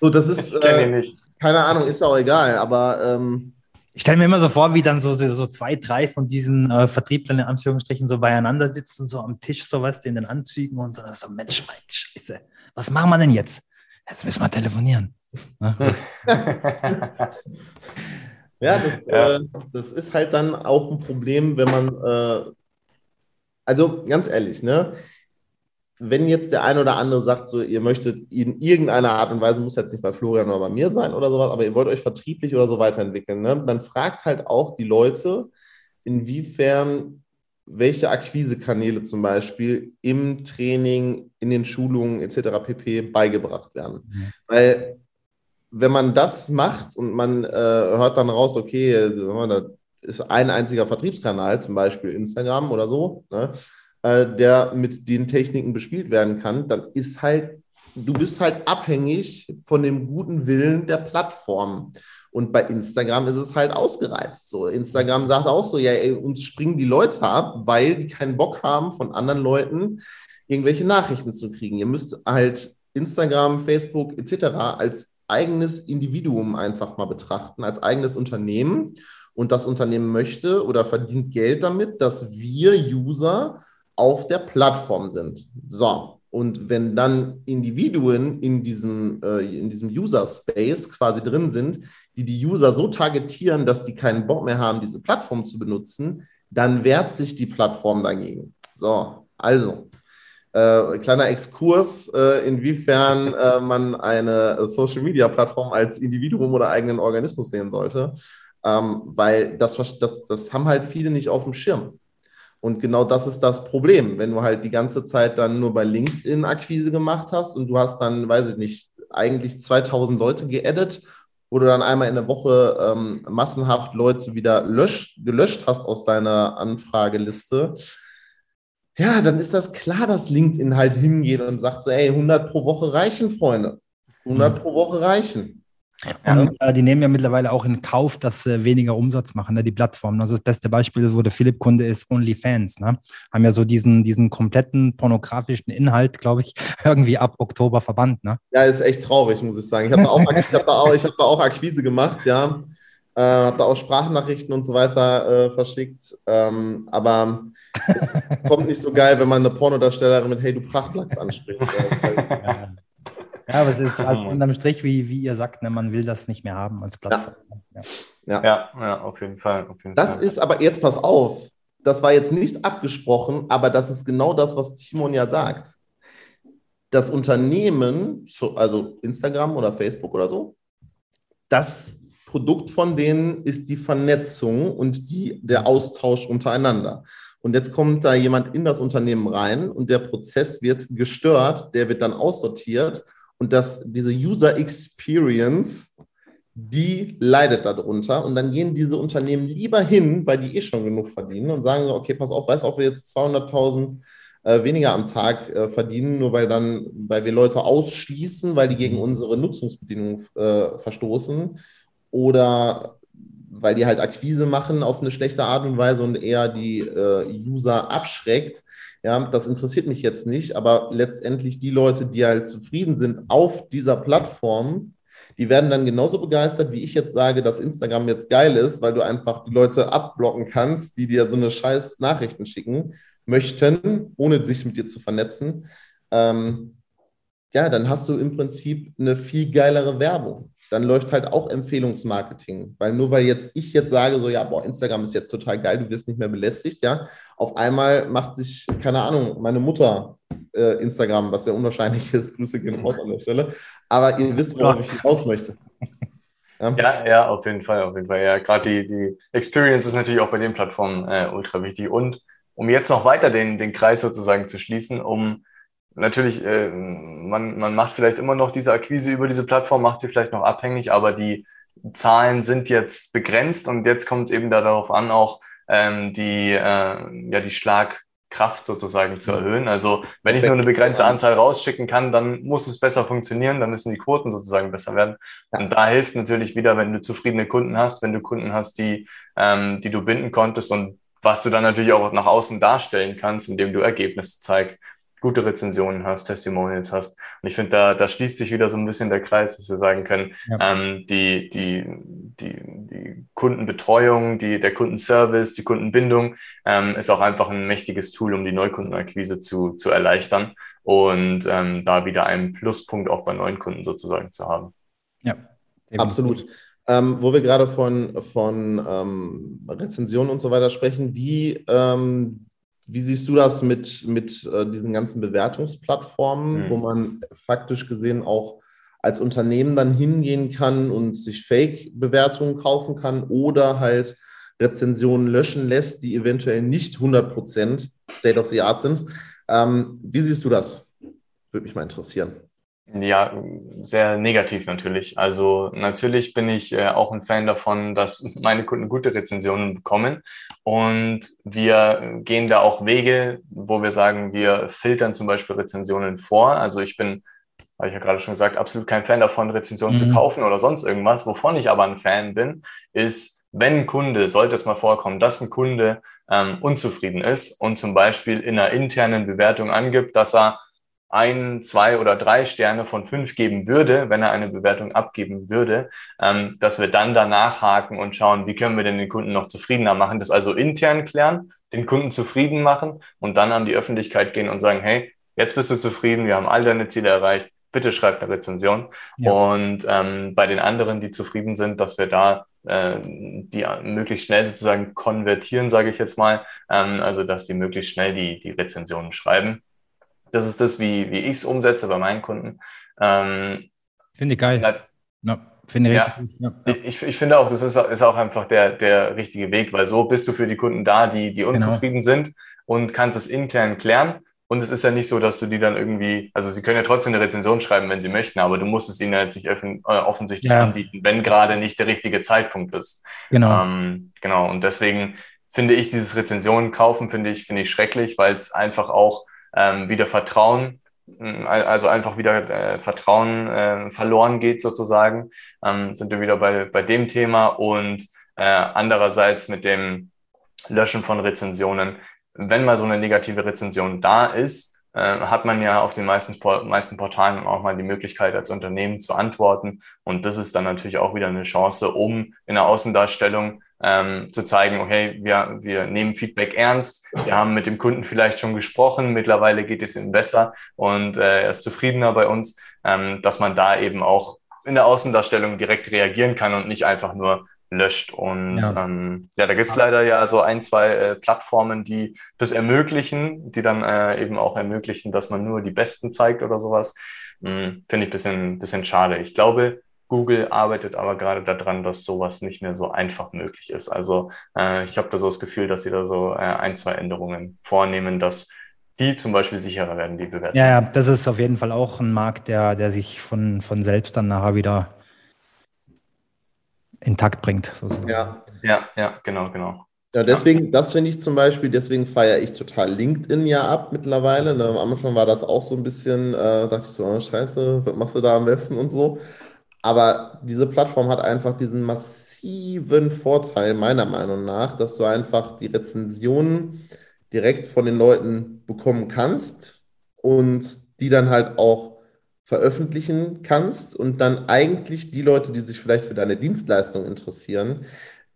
So, das ist. Äh. Keine Ahnung, ist auch egal, aber. Ähm, ich stelle mir immer so vor, wie dann so, so, zwei, drei von diesen äh, Vertrieblern in Anführungsstrichen so beieinander sitzen, so am Tisch, so was, in den Anzügen und so. so Mensch, mein Scheiße, was machen wir denn jetzt? Jetzt müssen wir telefonieren. ja, das, ja. Äh, das, ist halt dann auch ein Problem, wenn man, äh, also ganz ehrlich, ne? Wenn jetzt der eine oder andere sagt, so ihr möchtet in irgendeiner Art und Weise, muss jetzt nicht bei Florian oder bei mir sein oder sowas, aber ihr wollt euch vertrieblich oder so weiterentwickeln, ne? dann fragt halt auch die Leute, inwiefern welche Akquisekanäle zum Beispiel im Training, in den Schulungen etc. pp. beigebracht werden. Mhm. Weil wenn man das macht und man äh, hört dann raus, okay, da ist ein einziger Vertriebskanal, zum Beispiel Instagram oder so, ne? Äh, der mit den Techniken bespielt werden kann, dann ist halt, du bist halt abhängig von dem guten Willen der Plattform. Und bei Instagram ist es halt ausgereizt. So, Instagram sagt auch so, ja, ey, uns springen die Leute ab, weil die keinen Bock haben, von anderen Leuten irgendwelche Nachrichten zu kriegen. Ihr müsst halt Instagram, Facebook etc. als eigenes Individuum einfach mal betrachten, als eigenes Unternehmen. Und das Unternehmen möchte oder verdient Geld damit, dass wir User auf der Plattform sind. So, und wenn dann Individuen in diesem, äh, in diesem User-Space quasi drin sind, die die User so targetieren, dass die keinen Bock mehr haben, diese Plattform zu benutzen, dann wehrt sich die Plattform dagegen. So, also, äh, kleiner Exkurs, äh, inwiefern äh, man eine Social-Media-Plattform als Individuum oder eigenen Organismus sehen sollte, ähm, weil das, das, das haben halt viele nicht auf dem Schirm. Und genau das ist das Problem, wenn du halt die ganze Zeit dann nur bei LinkedIn Akquise gemacht hast und du hast dann, weiß ich nicht, eigentlich 2000 Leute geaddet, wo du dann einmal in der Woche ähm, massenhaft Leute wieder löscht, gelöscht hast aus deiner Anfrageliste. Ja, dann ist das klar, dass LinkedIn halt hingeht und sagt so, ey, 100 pro Woche reichen, Freunde. 100 mhm. pro Woche reichen. Und äh, die nehmen ja mittlerweile auch in Kauf, dass sie weniger Umsatz machen, ne, die Plattformen. Also das beste Beispiel, wo der Philipp-Kunde ist, OnlyFans. Ne? Haben ja so diesen, diesen kompletten pornografischen Inhalt, glaube ich, irgendwie ab Oktober verbannt. Ne? Ja, ist echt traurig, muss ich sagen. Ich habe da, auch, hab da, auch, hab da auch Akquise gemacht, ja. Äh, habe da auch Sprachnachrichten und so weiter äh, verschickt. Ähm, aber es kommt nicht so geil, wenn man eine Pornodarstellerin mit Hey, du Prachtlachs anspricht. ja. Ja, aber es ist halt unterm Strich, wie, wie ihr sagt, ne, man will das nicht mehr haben als Plattform. Ja, ja. ja, ja auf jeden Fall. Auf jeden das Fall. ist aber, jetzt pass auf, das war jetzt nicht abgesprochen, aber das ist genau das, was Timon ja sagt. Das Unternehmen, also Instagram oder Facebook oder so, das Produkt von denen ist die Vernetzung und die, der Austausch untereinander. Und jetzt kommt da jemand in das Unternehmen rein und der Prozess wird gestört, der wird dann aussortiert und dass diese User Experience, die leidet darunter. Und dann gehen diese Unternehmen lieber hin, weil die eh schon genug verdienen und sagen so, okay, pass auf, weißt du, ob wir jetzt 200.000 äh, weniger am Tag äh, verdienen, nur weil dann, weil wir Leute ausschließen, weil die gegen mhm. unsere Nutzungsbedingungen äh, verstoßen oder weil die halt Akquise machen auf eine schlechte Art und Weise und eher die äh, User abschreckt, ja, das interessiert mich jetzt nicht, aber letztendlich die Leute, die halt zufrieden sind auf dieser Plattform, die werden dann genauso begeistert, wie ich jetzt sage, dass Instagram jetzt geil ist, weil du einfach die Leute abblocken kannst, die dir so eine scheiß Nachrichten schicken möchten, ohne sich mit dir zu vernetzen. Ähm, ja, dann hast du im Prinzip eine viel geilere Werbung dann läuft halt auch Empfehlungsmarketing. Weil nur weil jetzt ich jetzt sage, so ja, boah, Instagram ist jetzt total geil, du wirst nicht mehr belästigt, ja, auf einmal macht sich, keine Ahnung, meine Mutter äh, Instagram, was sehr unwahrscheinlich ist, Grüße gehen raus an der Stelle, aber ihr wisst, worauf ich hinaus möchte. Ja? ja, ja, auf jeden Fall, auf jeden Fall. Ja, gerade die, die Experience ist natürlich auch bei den Plattformen äh, ultra wichtig und um jetzt noch weiter den, den Kreis sozusagen zu schließen, um natürlich, äh, man, man macht vielleicht immer noch diese Akquise über diese Plattform, macht sie vielleicht noch abhängig, aber die Zahlen sind jetzt begrenzt und jetzt kommt es eben darauf an, auch ähm, die, äh, ja, die Schlagkraft sozusagen zu erhöhen. Also wenn ich nur eine begrenzte Anzahl rausschicken kann, dann muss es besser funktionieren, dann müssen die Quoten sozusagen besser werden. Und da hilft natürlich wieder, wenn du zufriedene Kunden hast, wenn du Kunden hast, die, ähm, die du binden konntest und was du dann natürlich auch nach außen darstellen kannst, indem du Ergebnisse zeigst, gute Rezensionen hast, Testimonials hast. Und ich finde, da, da schließt sich wieder so ein bisschen der Kreis, dass wir sagen können, ja. ähm, die, die, die, die Kundenbetreuung, die, der Kundenservice, die Kundenbindung ähm, ist auch einfach ein mächtiges Tool, um die Neukundenakquise zu, zu erleichtern und ähm, da wieder einen Pluspunkt auch bei neuen Kunden sozusagen zu haben. Ja, absolut. Ähm, wo wir gerade von, von ähm, Rezensionen und so weiter sprechen, wie, ähm, wie siehst du das mit, mit äh, diesen ganzen Bewertungsplattformen, mhm. wo man faktisch gesehen auch als Unternehmen dann hingehen kann und sich Fake-Bewertungen kaufen kann oder halt Rezensionen löschen lässt, die eventuell nicht 100% State of the Art sind. Ähm, wie siehst du das? Würde mich mal interessieren. Ja, sehr negativ natürlich. Also natürlich bin ich äh, auch ein Fan davon, dass meine Kunden gute Rezensionen bekommen. Und wir gehen da auch Wege, wo wir sagen, wir filtern zum Beispiel Rezensionen vor. Also ich bin, habe ich ja gerade schon gesagt, absolut kein Fan davon, Rezensionen mhm. zu kaufen oder sonst irgendwas. Wovon ich aber ein Fan bin, ist, wenn ein Kunde, sollte es mal vorkommen, dass ein Kunde ähm, unzufrieden ist und zum Beispiel in einer internen Bewertung angibt, dass er ein, zwei oder drei Sterne von fünf geben würde, wenn er eine Bewertung abgeben würde, ähm, dass wir dann danach haken und schauen, wie können wir denn den Kunden noch zufriedener machen, das also intern klären, den Kunden zufrieden machen und dann an die Öffentlichkeit gehen und sagen, hey, jetzt bist du zufrieden, wir haben all deine Ziele erreicht, bitte schreib eine Rezension. Ja. Und ähm, bei den anderen, die zufrieden sind, dass wir da äh, die möglichst schnell sozusagen konvertieren, sage ich jetzt mal, ähm, also dass die möglichst schnell die, die Rezensionen schreiben. Das ist das, wie, wie ich es umsetze bei meinen Kunden. Ähm, finde ich geil. Na, ja, finde ja, ja, Ich, ich finde auch, das ist, ist auch einfach der, der richtige Weg, weil so bist du für die Kunden da, die, die genau. unzufrieden genau. sind und kannst es intern klären. Und es ist ja nicht so, dass du die dann irgendwie, also sie können ja trotzdem eine Rezension schreiben, wenn sie möchten, aber du musst es ihnen jetzt nicht offen, äh, offensichtlich ja. anbieten, wenn gerade nicht der richtige Zeitpunkt ist. Genau. Ähm, genau. Und deswegen finde ich dieses Rezensionen kaufen, finde ich, finde ich schrecklich, weil es einfach auch ähm, wieder Vertrauen, mm, also einfach wieder äh, Vertrauen äh, verloren geht sozusagen, ähm, sind wir wieder bei, bei dem Thema und äh, andererseits mit dem Löschen von Rezensionen. Wenn mal so eine negative Rezension da ist, äh, hat man ja auf den meisten, meisten Portalen auch mal die Möglichkeit, als Unternehmen zu antworten. Und das ist dann natürlich auch wieder eine Chance, um in der Außendarstellung ähm, zu zeigen, okay, wir, wir nehmen Feedback ernst, wir haben mit dem Kunden vielleicht schon gesprochen, mittlerweile geht es ihm besser und äh, er ist zufriedener bei uns, ähm, dass man da eben auch in der Außendarstellung direkt reagieren kann und nicht einfach nur löscht. Und ja, ähm, ja da gibt es leider ja so ein, zwei äh, Plattformen, die das ermöglichen, die dann äh, eben auch ermöglichen, dass man nur die Besten zeigt oder sowas. Hm, Finde ich bisschen, bisschen schade. Ich glaube, Google arbeitet aber gerade daran, dass sowas nicht mehr so einfach möglich ist. Also äh, ich habe da so das Gefühl, dass sie da so äh, ein, zwei Änderungen vornehmen, dass die zum Beispiel sicherer werden, die Bewertungen. Ja, ja, das ist auf jeden Fall auch ein Markt, der, der sich von, von selbst dann nachher wieder intakt bringt. Sozusagen. Ja, ja, ja, genau, genau. Ja, deswegen, das finde ich zum Beispiel, deswegen feiere ich total LinkedIn ja ab mittlerweile. Ne, am Anfang war das auch so ein bisschen, äh, dachte ich so, oh, scheiße, was machst du da am besten und so. Aber diese Plattform hat einfach diesen massiven Vorteil, meiner Meinung nach, dass du einfach die Rezensionen direkt von den Leuten bekommen kannst und die dann halt auch veröffentlichen kannst und dann eigentlich die Leute, die sich vielleicht für deine Dienstleistung interessieren,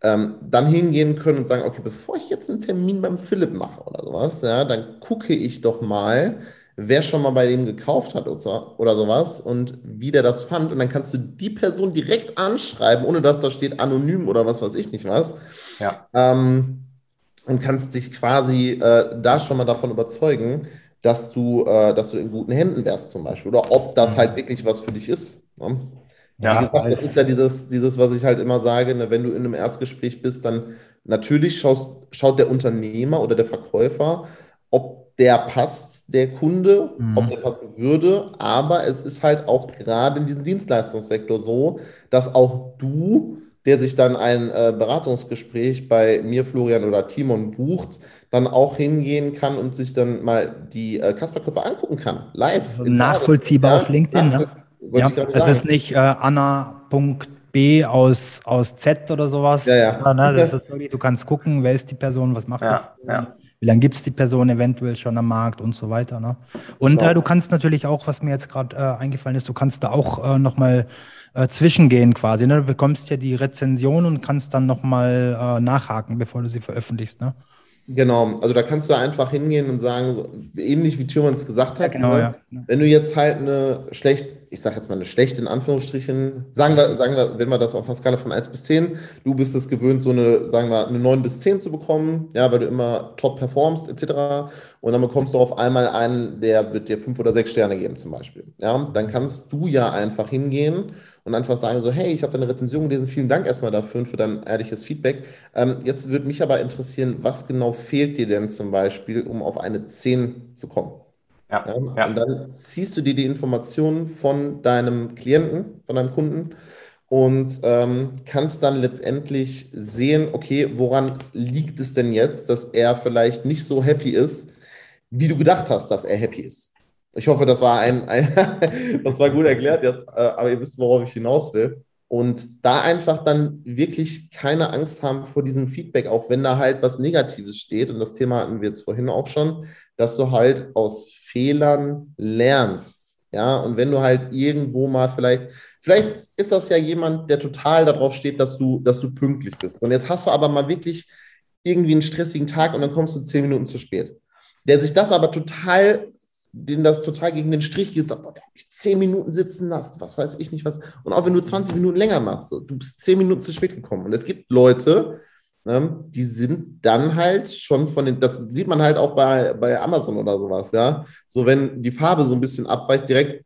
ähm, dann hingehen können und sagen, okay, bevor ich jetzt einen Termin beim Philipp mache oder sowas, ja, dann gucke ich doch mal, wer schon mal bei dem gekauft hat oder sowas und wie der das fand. Und dann kannst du die Person direkt anschreiben, ohne dass da steht anonym oder was weiß ich nicht was. Ja. Ähm, und kannst dich quasi äh, da schon mal davon überzeugen, dass du, äh, dass du in guten Händen wärst zum Beispiel. Oder ob das mhm. halt wirklich was für dich ist. Ne? Ja, Wie gesagt, das ist ja dieses, dieses, was ich halt immer sage, ne, wenn du in einem Erstgespräch bist, dann natürlich schaust, schaut der Unternehmer oder der Verkäufer, ob der passt, der Kunde, mhm. ob der passen würde. Aber es ist halt auch gerade in diesem Dienstleistungssektor so, dass auch du, der sich dann ein äh, Beratungsgespräch bei mir, Florian oder Timon bucht, dann auch hingehen kann und sich dann mal die äh, Kasperkörper angucken kann, live. Nachvollziehbar auf LinkedIn, ne? Ja, es ist nicht äh, Anna.b aus, aus Z oder sowas. Ja, ja. Ne? Das ist wirklich, du kannst gucken, wer ist die Person, was macht ja, die ja. Wie lange gibt es die Person eventuell schon am Markt und so weiter. Ne? Und äh, du kannst natürlich auch, was mir jetzt gerade äh, eingefallen ist, du kannst da auch äh, nochmal äh, zwischengehen quasi. Ne? Du bekommst ja die Rezension und kannst dann nochmal äh, nachhaken, bevor du sie veröffentlichst. Ne? Genau, also da kannst du einfach hingehen und sagen, so, ähnlich wie Thürmann es gesagt hat, ja, genau, ne? ja. wenn du jetzt halt eine schlecht, ich sage jetzt mal eine schlechte in Anführungsstrichen, sagen wir, sagen wir, wenn wir das auf einer Skala von 1 bis 10, du bist es gewöhnt, so eine, sagen wir, eine 9 bis 10 zu bekommen, ja, weil du immer top performst, etc. Und dann bekommst du auf einmal einen, der wird dir 5 oder 6 Sterne geben, zum Beispiel. Ja, dann kannst du ja einfach hingehen und einfach sagen so, hey, ich habe deine Rezension gelesen, vielen Dank erstmal dafür und für dein ehrliches Feedback. Ähm, jetzt würde mich aber interessieren, was genau fehlt dir denn zum Beispiel, um auf eine 10 zu kommen? Ja, ja, ja. Und dann ziehst du dir die Informationen von deinem Klienten, von deinem Kunden und ähm, kannst dann letztendlich sehen, okay, woran liegt es denn jetzt, dass er vielleicht nicht so happy ist, wie du gedacht hast, dass er happy ist. Ich hoffe, das war ein, ein das war gut erklärt jetzt, äh, aber ihr wisst, worauf ich hinaus will. Und da einfach dann wirklich keine Angst haben vor diesem Feedback, auch wenn da halt was Negatives steht. Und das Thema hatten wir jetzt vorhin auch schon, dass du halt aus Fehlern lernst. Ja, und wenn du halt irgendwo mal vielleicht, vielleicht ist das ja jemand, der total darauf steht, dass du, dass du pünktlich bist. Und jetzt hast du aber mal wirklich irgendwie einen stressigen Tag und dann kommst du zehn Minuten zu spät. Der sich das aber total den das total gegen den Strich geht und sagt, boah, der hat mich zehn Minuten sitzen lassen, was weiß ich nicht was. Und auch wenn du 20 Minuten länger machst, so, du bist zehn Minuten zu spät gekommen. Und es gibt Leute, ähm, die sind dann halt schon von den, das sieht man halt auch bei, bei Amazon oder sowas, ja. So, wenn die Farbe so ein bisschen abweicht, direkt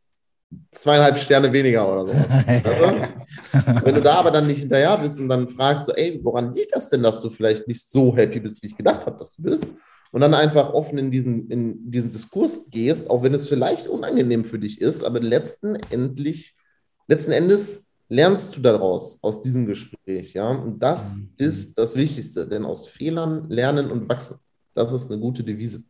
zweieinhalb Sterne weniger oder sowas. also, wenn du da aber dann nicht hinterher bist und dann fragst so, ey, woran liegt das denn, dass du vielleicht nicht so happy bist, wie ich gedacht habe, dass du bist? Und dann einfach offen in diesen, in diesen Diskurs gehst, auch wenn es vielleicht unangenehm für dich ist, aber letzten, endlich, letzten Endes lernst du daraus, aus diesem Gespräch. Ja? Und das mhm. ist das Wichtigste, denn aus Fehlern lernen und wachsen. Das ist eine gute Devise.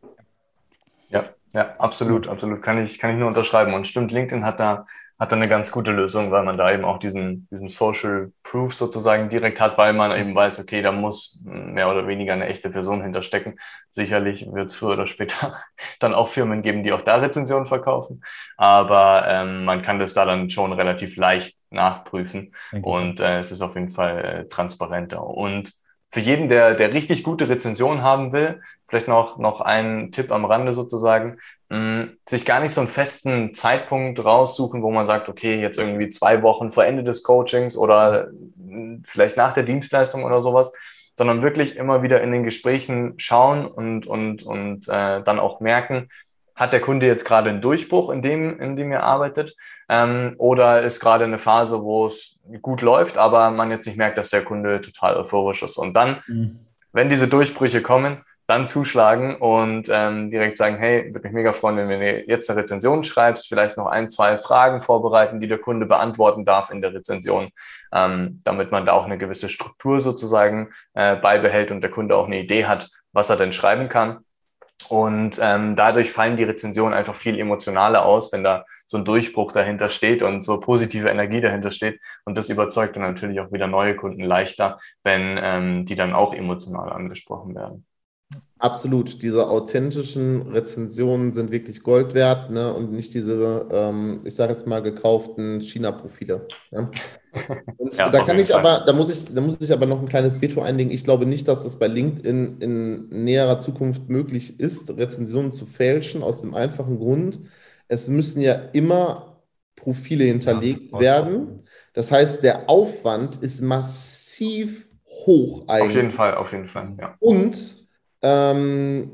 Ja, ja, absolut, absolut. Kann ich, kann ich nur unterschreiben. Und stimmt, LinkedIn hat da hat dann eine ganz gute Lösung, weil man da eben auch diesen, diesen Social Proof sozusagen direkt hat, weil man eben weiß, okay, da muss mehr oder weniger eine echte Person hinterstecken. Sicherlich wird es früher oder später dann auch Firmen geben, die auch da Rezensionen verkaufen, aber ähm, man kann das da dann schon relativ leicht nachprüfen und äh, es ist auf jeden Fall äh, transparenter. Und für jeden, der, der richtig gute Rezensionen haben will, vielleicht noch, noch ein Tipp am Rande sozusagen, sich gar nicht so einen festen Zeitpunkt raussuchen, wo man sagt, okay, jetzt irgendwie zwei Wochen vor Ende des Coachings oder vielleicht nach der Dienstleistung oder sowas, sondern wirklich immer wieder in den Gesprächen schauen und, und, und äh, dann auch merken, hat der Kunde jetzt gerade einen Durchbruch in dem, in dem er arbeitet? Ähm, oder ist gerade eine Phase, wo es gut läuft, aber man jetzt nicht merkt, dass der Kunde total euphorisch ist? Und dann, mhm. wenn diese Durchbrüche kommen, dann zuschlagen und ähm, direkt sagen, hey, würde mich mega freuen, wenn du jetzt eine Rezension schreibst, vielleicht noch ein, zwei Fragen vorbereiten, die der Kunde beantworten darf in der Rezension, ähm, damit man da auch eine gewisse Struktur sozusagen äh, beibehält und der Kunde auch eine Idee hat, was er denn schreiben kann. Und ähm, dadurch fallen die Rezensionen einfach viel emotionaler aus, wenn da so ein Durchbruch dahinter steht und so positive Energie dahinter steht. Und das überzeugt dann natürlich auch wieder neue Kunden leichter, wenn ähm, die dann auch emotional angesprochen werden. Absolut, diese authentischen Rezensionen sind wirklich Gold wert ne? und nicht diese, ähm, ich sage jetzt mal, gekauften China-Profile. Und ja, da kann ich Fall. aber, da muss ich, da muss ich aber noch ein kleines Veto einlegen. Ich glaube nicht, dass das bei LinkedIn in näherer Zukunft möglich ist, Rezensionen zu fälschen, aus dem einfachen Grund, es müssen ja immer Profile hinterlegt ja, werden. Das heißt, der Aufwand ist massiv hoch eigentlich. Auf jeden Fall, auf jeden Fall, ja. Und Ähm,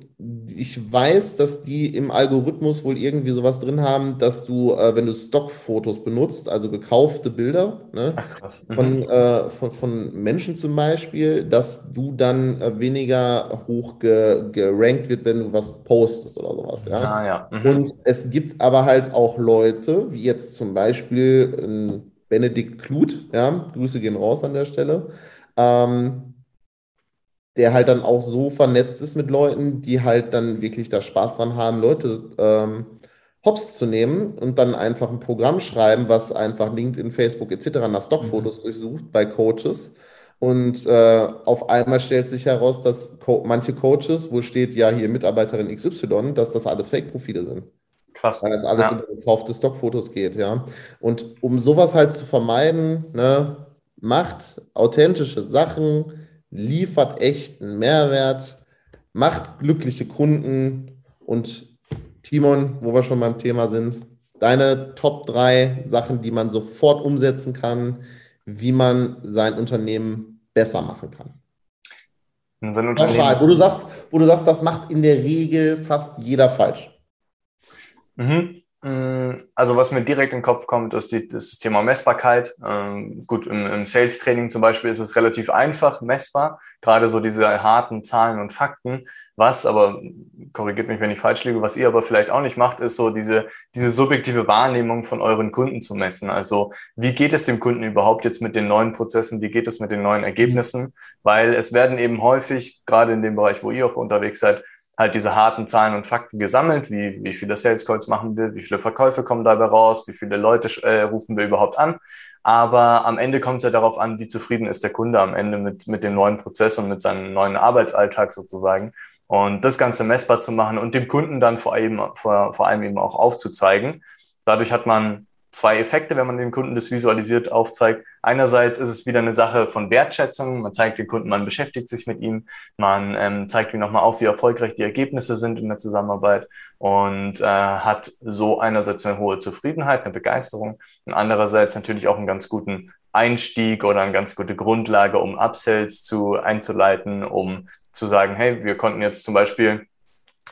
ich weiß, dass die im Algorithmus wohl irgendwie sowas drin haben, dass du, äh, wenn du Stockfotos benutzt, also gekaufte Bilder ne, Ach, mhm. von, äh, von, von, Menschen zum Beispiel, dass du dann äh, weniger hoch ge gerankt wird, wenn du was postest oder sowas. Ja? Ah, ja. Mhm. Und es gibt aber halt auch Leute, wie jetzt zum Beispiel Benedikt Kluth, ja, Grüße gehen raus an der Stelle. Ähm, der halt dann auch so vernetzt ist mit Leuten, die halt dann wirklich da Spaß dran haben, Leute ähm, hops zu nehmen und dann einfach ein Programm schreiben, was einfach LinkedIn, Facebook etc. nach Stockfotos mhm. durchsucht bei Coaches. Und äh, auf einmal stellt sich heraus, dass Co manche Coaches, wo steht ja hier Mitarbeiterin XY, dass das alles Fake-Profile sind. Krass. Weil das alles ja. über gekaufte Stockfotos geht, ja. Und um sowas halt zu vermeiden, ne, macht authentische Sachen, liefert echten Mehrwert, macht glückliche Kunden und Timon, wo wir schon beim Thema sind, deine Top 3 Sachen, die man sofort umsetzen kann, wie man sein Unternehmen besser machen kann. Sein Unternehmen. wo du sagst, wo du sagst, das macht in der Regel fast jeder falsch. Mhm. Mm, also was mir direkt in den Kopf kommt, ist, die, ist das Thema Messbarkeit. Ähm, gut, im, im Sales-Training zum Beispiel ist es relativ einfach messbar, gerade so diese harten Zahlen und Fakten. Was, aber korrigiert mich, wenn ich falsch liege, was ihr aber vielleicht auch nicht macht, ist so diese, diese subjektive Wahrnehmung von euren Kunden zu messen. Also wie geht es dem Kunden überhaupt jetzt mit den neuen Prozessen, wie geht es mit den neuen Ergebnissen? Weil es werden eben häufig, gerade in dem Bereich, wo ihr auch unterwegs seid, halt diese harten Zahlen und Fakten gesammelt, wie, wie viele Sales Calls machen wir, wie viele Verkäufe kommen dabei raus, wie viele Leute äh, rufen wir überhaupt an. Aber am Ende kommt es ja darauf an, wie zufrieden ist der Kunde am Ende mit, mit dem neuen Prozess und mit seinem neuen Arbeitsalltag sozusagen. Und das Ganze messbar zu machen und dem Kunden dann vor allem, vor, vor allem eben auch aufzuzeigen. Dadurch hat man zwei Effekte, wenn man dem Kunden das visualisiert aufzeigt. Einerseits ist es wieder eine Sache von Wertschätzung. Man zeigt dem Kunden, man beschäftigt sich mit ihm. Man ähm, zeigt ihm nochmal auf, wie erfolgreich die Ergebnisse sind in der Zusammenarbeit und äh, hat so einerseits eine hohe Zufriedenheit, eine Begeisterung und andererseits natürlich auch einen ganz guten Einstieg oder eine ganz gute Grundlage, um Upsells zu einzuleiten, um zu sagen, hey, wir konnten jetzt zum Beispiel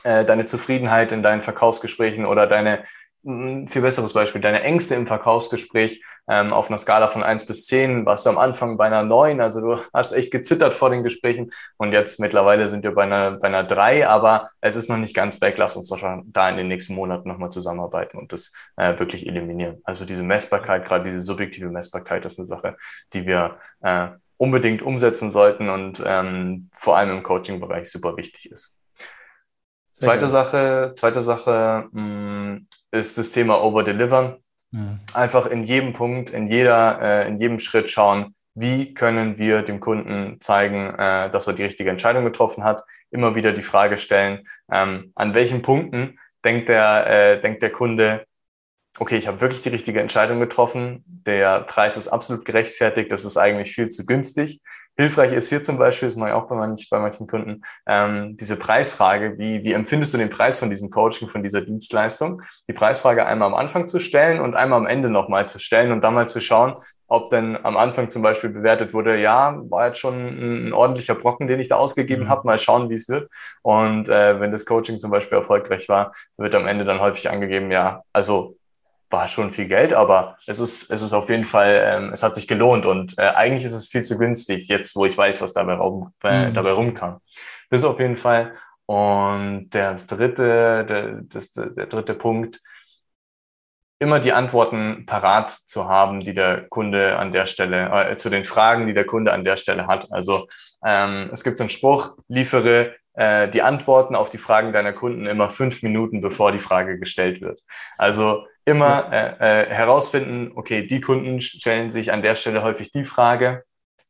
äh, deine Zufriedenheit in deinen Verkaufsgesprächen oder deine ein viel besseres Beispiel, deine Ängste im Verkaufsgespräch ähm, auf einer Skala von eins bis zehn warst du am Anfang bei einer neun, also du hast echt gezittert vor den Gesprächen und jetzt mittlerweile sind wir bei einer, bei einer drei, aber es ist noch nicht ganz weg, lass uns doch schon da in den nächsten Monaten nochmal zusammenarbeiten und das äh, wirklich eliminieren. Also diese Messbarkeit, gerade diese subjektive Messbarkeit, das ist eine Sache, die wir äh, unbedingt umsetzen sollten und ähm, vor allem im Coaching-Bereich super wichtig ist. Zweite Sache, zweite Sache mh, mm, ist das Thema Overdelivern. Mhm. Einfach in jedem Punkt, in jeder, äh, in jedem Schritt schauen, wie können wir dem Kunden zeigen, äh, dass er die richtige Entscheidung getroffen hat. Immer wieder die Frage stellen, ähm, an welchen Punkten denkt der, äh, denkt der Kunde, okay, ich habe wirklich die richtige Entscheidung getroffen, der Preis ist absolut gerechtfertigt, das ist eigentlich viel zu günstig. Hilfreich ist hier zum Beispiel, das mache ich auch bei, manchen, bei manchen Kunden, ähm, diese Preisfrage, wie, wie empfindest du den Preis von diesem Coaching, von dieser Dienstleistung? Die Preisfrage einmal am Anfang zu stellen und einmal am Ende nochmal zu stellen und dann mal zu schauen, ob denn am Anfang zum Beispiel bewertet wurde, ja, war jetzt schon ein, ein ordentlicher Brocken, den ich da ausgegeben mhm. habe, mal schauen, wie es wird. Und äh, wenn das Coaching zum Beispiel erfolgreich war, wird am Ende dann häufig angegeben, ja, also war schon viel Geld, aber es ist, es ist auf jeden Fall, ähm, es hat sich gelohnt und äh, eigentlich ist es viel zu günstig, jetzt wo ich weiß, was dabei, rum, äh, mhm. dabei rumkam. Das ist auf jeden Fall. Und der dritte, der, das, der dritte Punkt, immer die Antworten parat zu haben, die der Kunde an der Stelle, äh, zu den Fragen, die der Kunde an der Stelle hat. Also ähm, es gibt so einen Spruch, liefere äh, die Antworten auf die Fragen deiner Kunden immer fünf Minuten, bevor die Frage gestellt wird. Also immer äh, äh, herausfinden, okay, die Kunden stellen sich an der Stelle häufig die Frage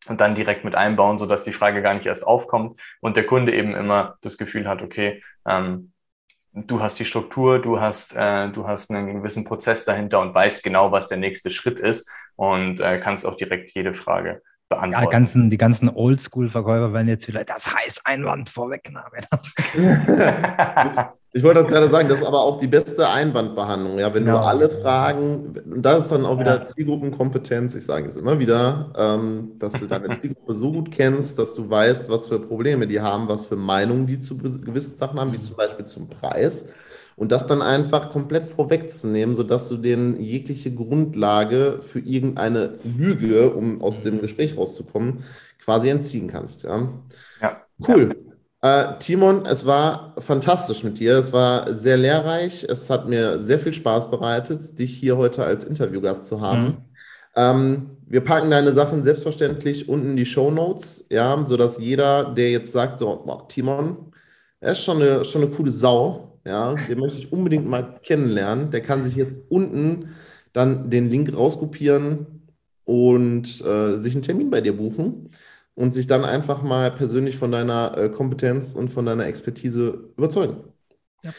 und dann direkt mit einbauen, so dass die Frage gar nicht erst aufkommt und der Kunde eben immer das Gefühl hat, okay, ähm, du hast die Struktur, du hast, äh, du hast einen gewissen Prozess dahinter und weißt genau, was der nächste Schritt ist und äh, kannst auch direkt jede Frage beantworten. Ja, ganzen, die ganzen Oldschool-Verkäufer werden jetzt wieder, das heißt Einwandvorwegnahme. Ich wollte das gerade sagen, das ist aber auch die beste Einwandbehandlung. Ja, wenn ja. du alle Fragen, und das ist dann auch wieder ja. Zielgruppenkompetenz, ich sage es immer wieder, ähm, dass du deine Zielgruppe so gut kennst, dass du weißt, was für Probleme die haben, was für Meinungen die zu gewissen Sachen haben, wie zum Beispiel zum Preis. Und das dann einfach komplett vorwegzunehmen, sodass du denen jegliche Grundlage für irgendeine Lüge, um aus dem Gespräch rauszukommen, quasi entziehen kannst. Ja, ja. cool. Äh, Timon, es war fantastisch mit dir. Es war sehr lehrreich. Es hat mir sehr viel Spaß bereitet, dich hier heute als Interviewgast zu haben. Mhm. Ähm, wir packen deine Sachen selbstverständlich unten in die Show Notes, ja, sodass jeder, der jetzt sagt, oh, oh, Timon, er ist schon eine, schon eine coole Sau, ja, den möchte ich unbedingt mal kennenlernen. Der kann sich jetzt unten dann den Link rauskopieren und äh, sich einen Termin bei dir buchen und sich dann einfach mal persönlich von deiner äh, Kompetenz und von deiner Expertise überzeugen. Ja.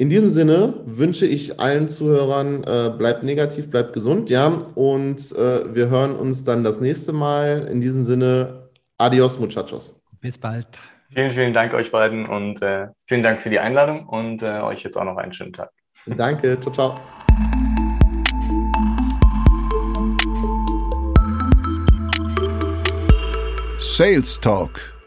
In diesem Sinne wünsche ich allen Zuhörern, äh, bleibt negativ, bleibt gesund, ja, und äh, wir hören uns dann das nächste Mal. In diesem Sinne, adios, muchachos. Bis bald. Vielen, vielen Dank euch beiden und äh, vielen Dank für die Einladung und äh, euch jetzt auch noch einen schönen Tag. Danke, ciao, ciao. Sales Talk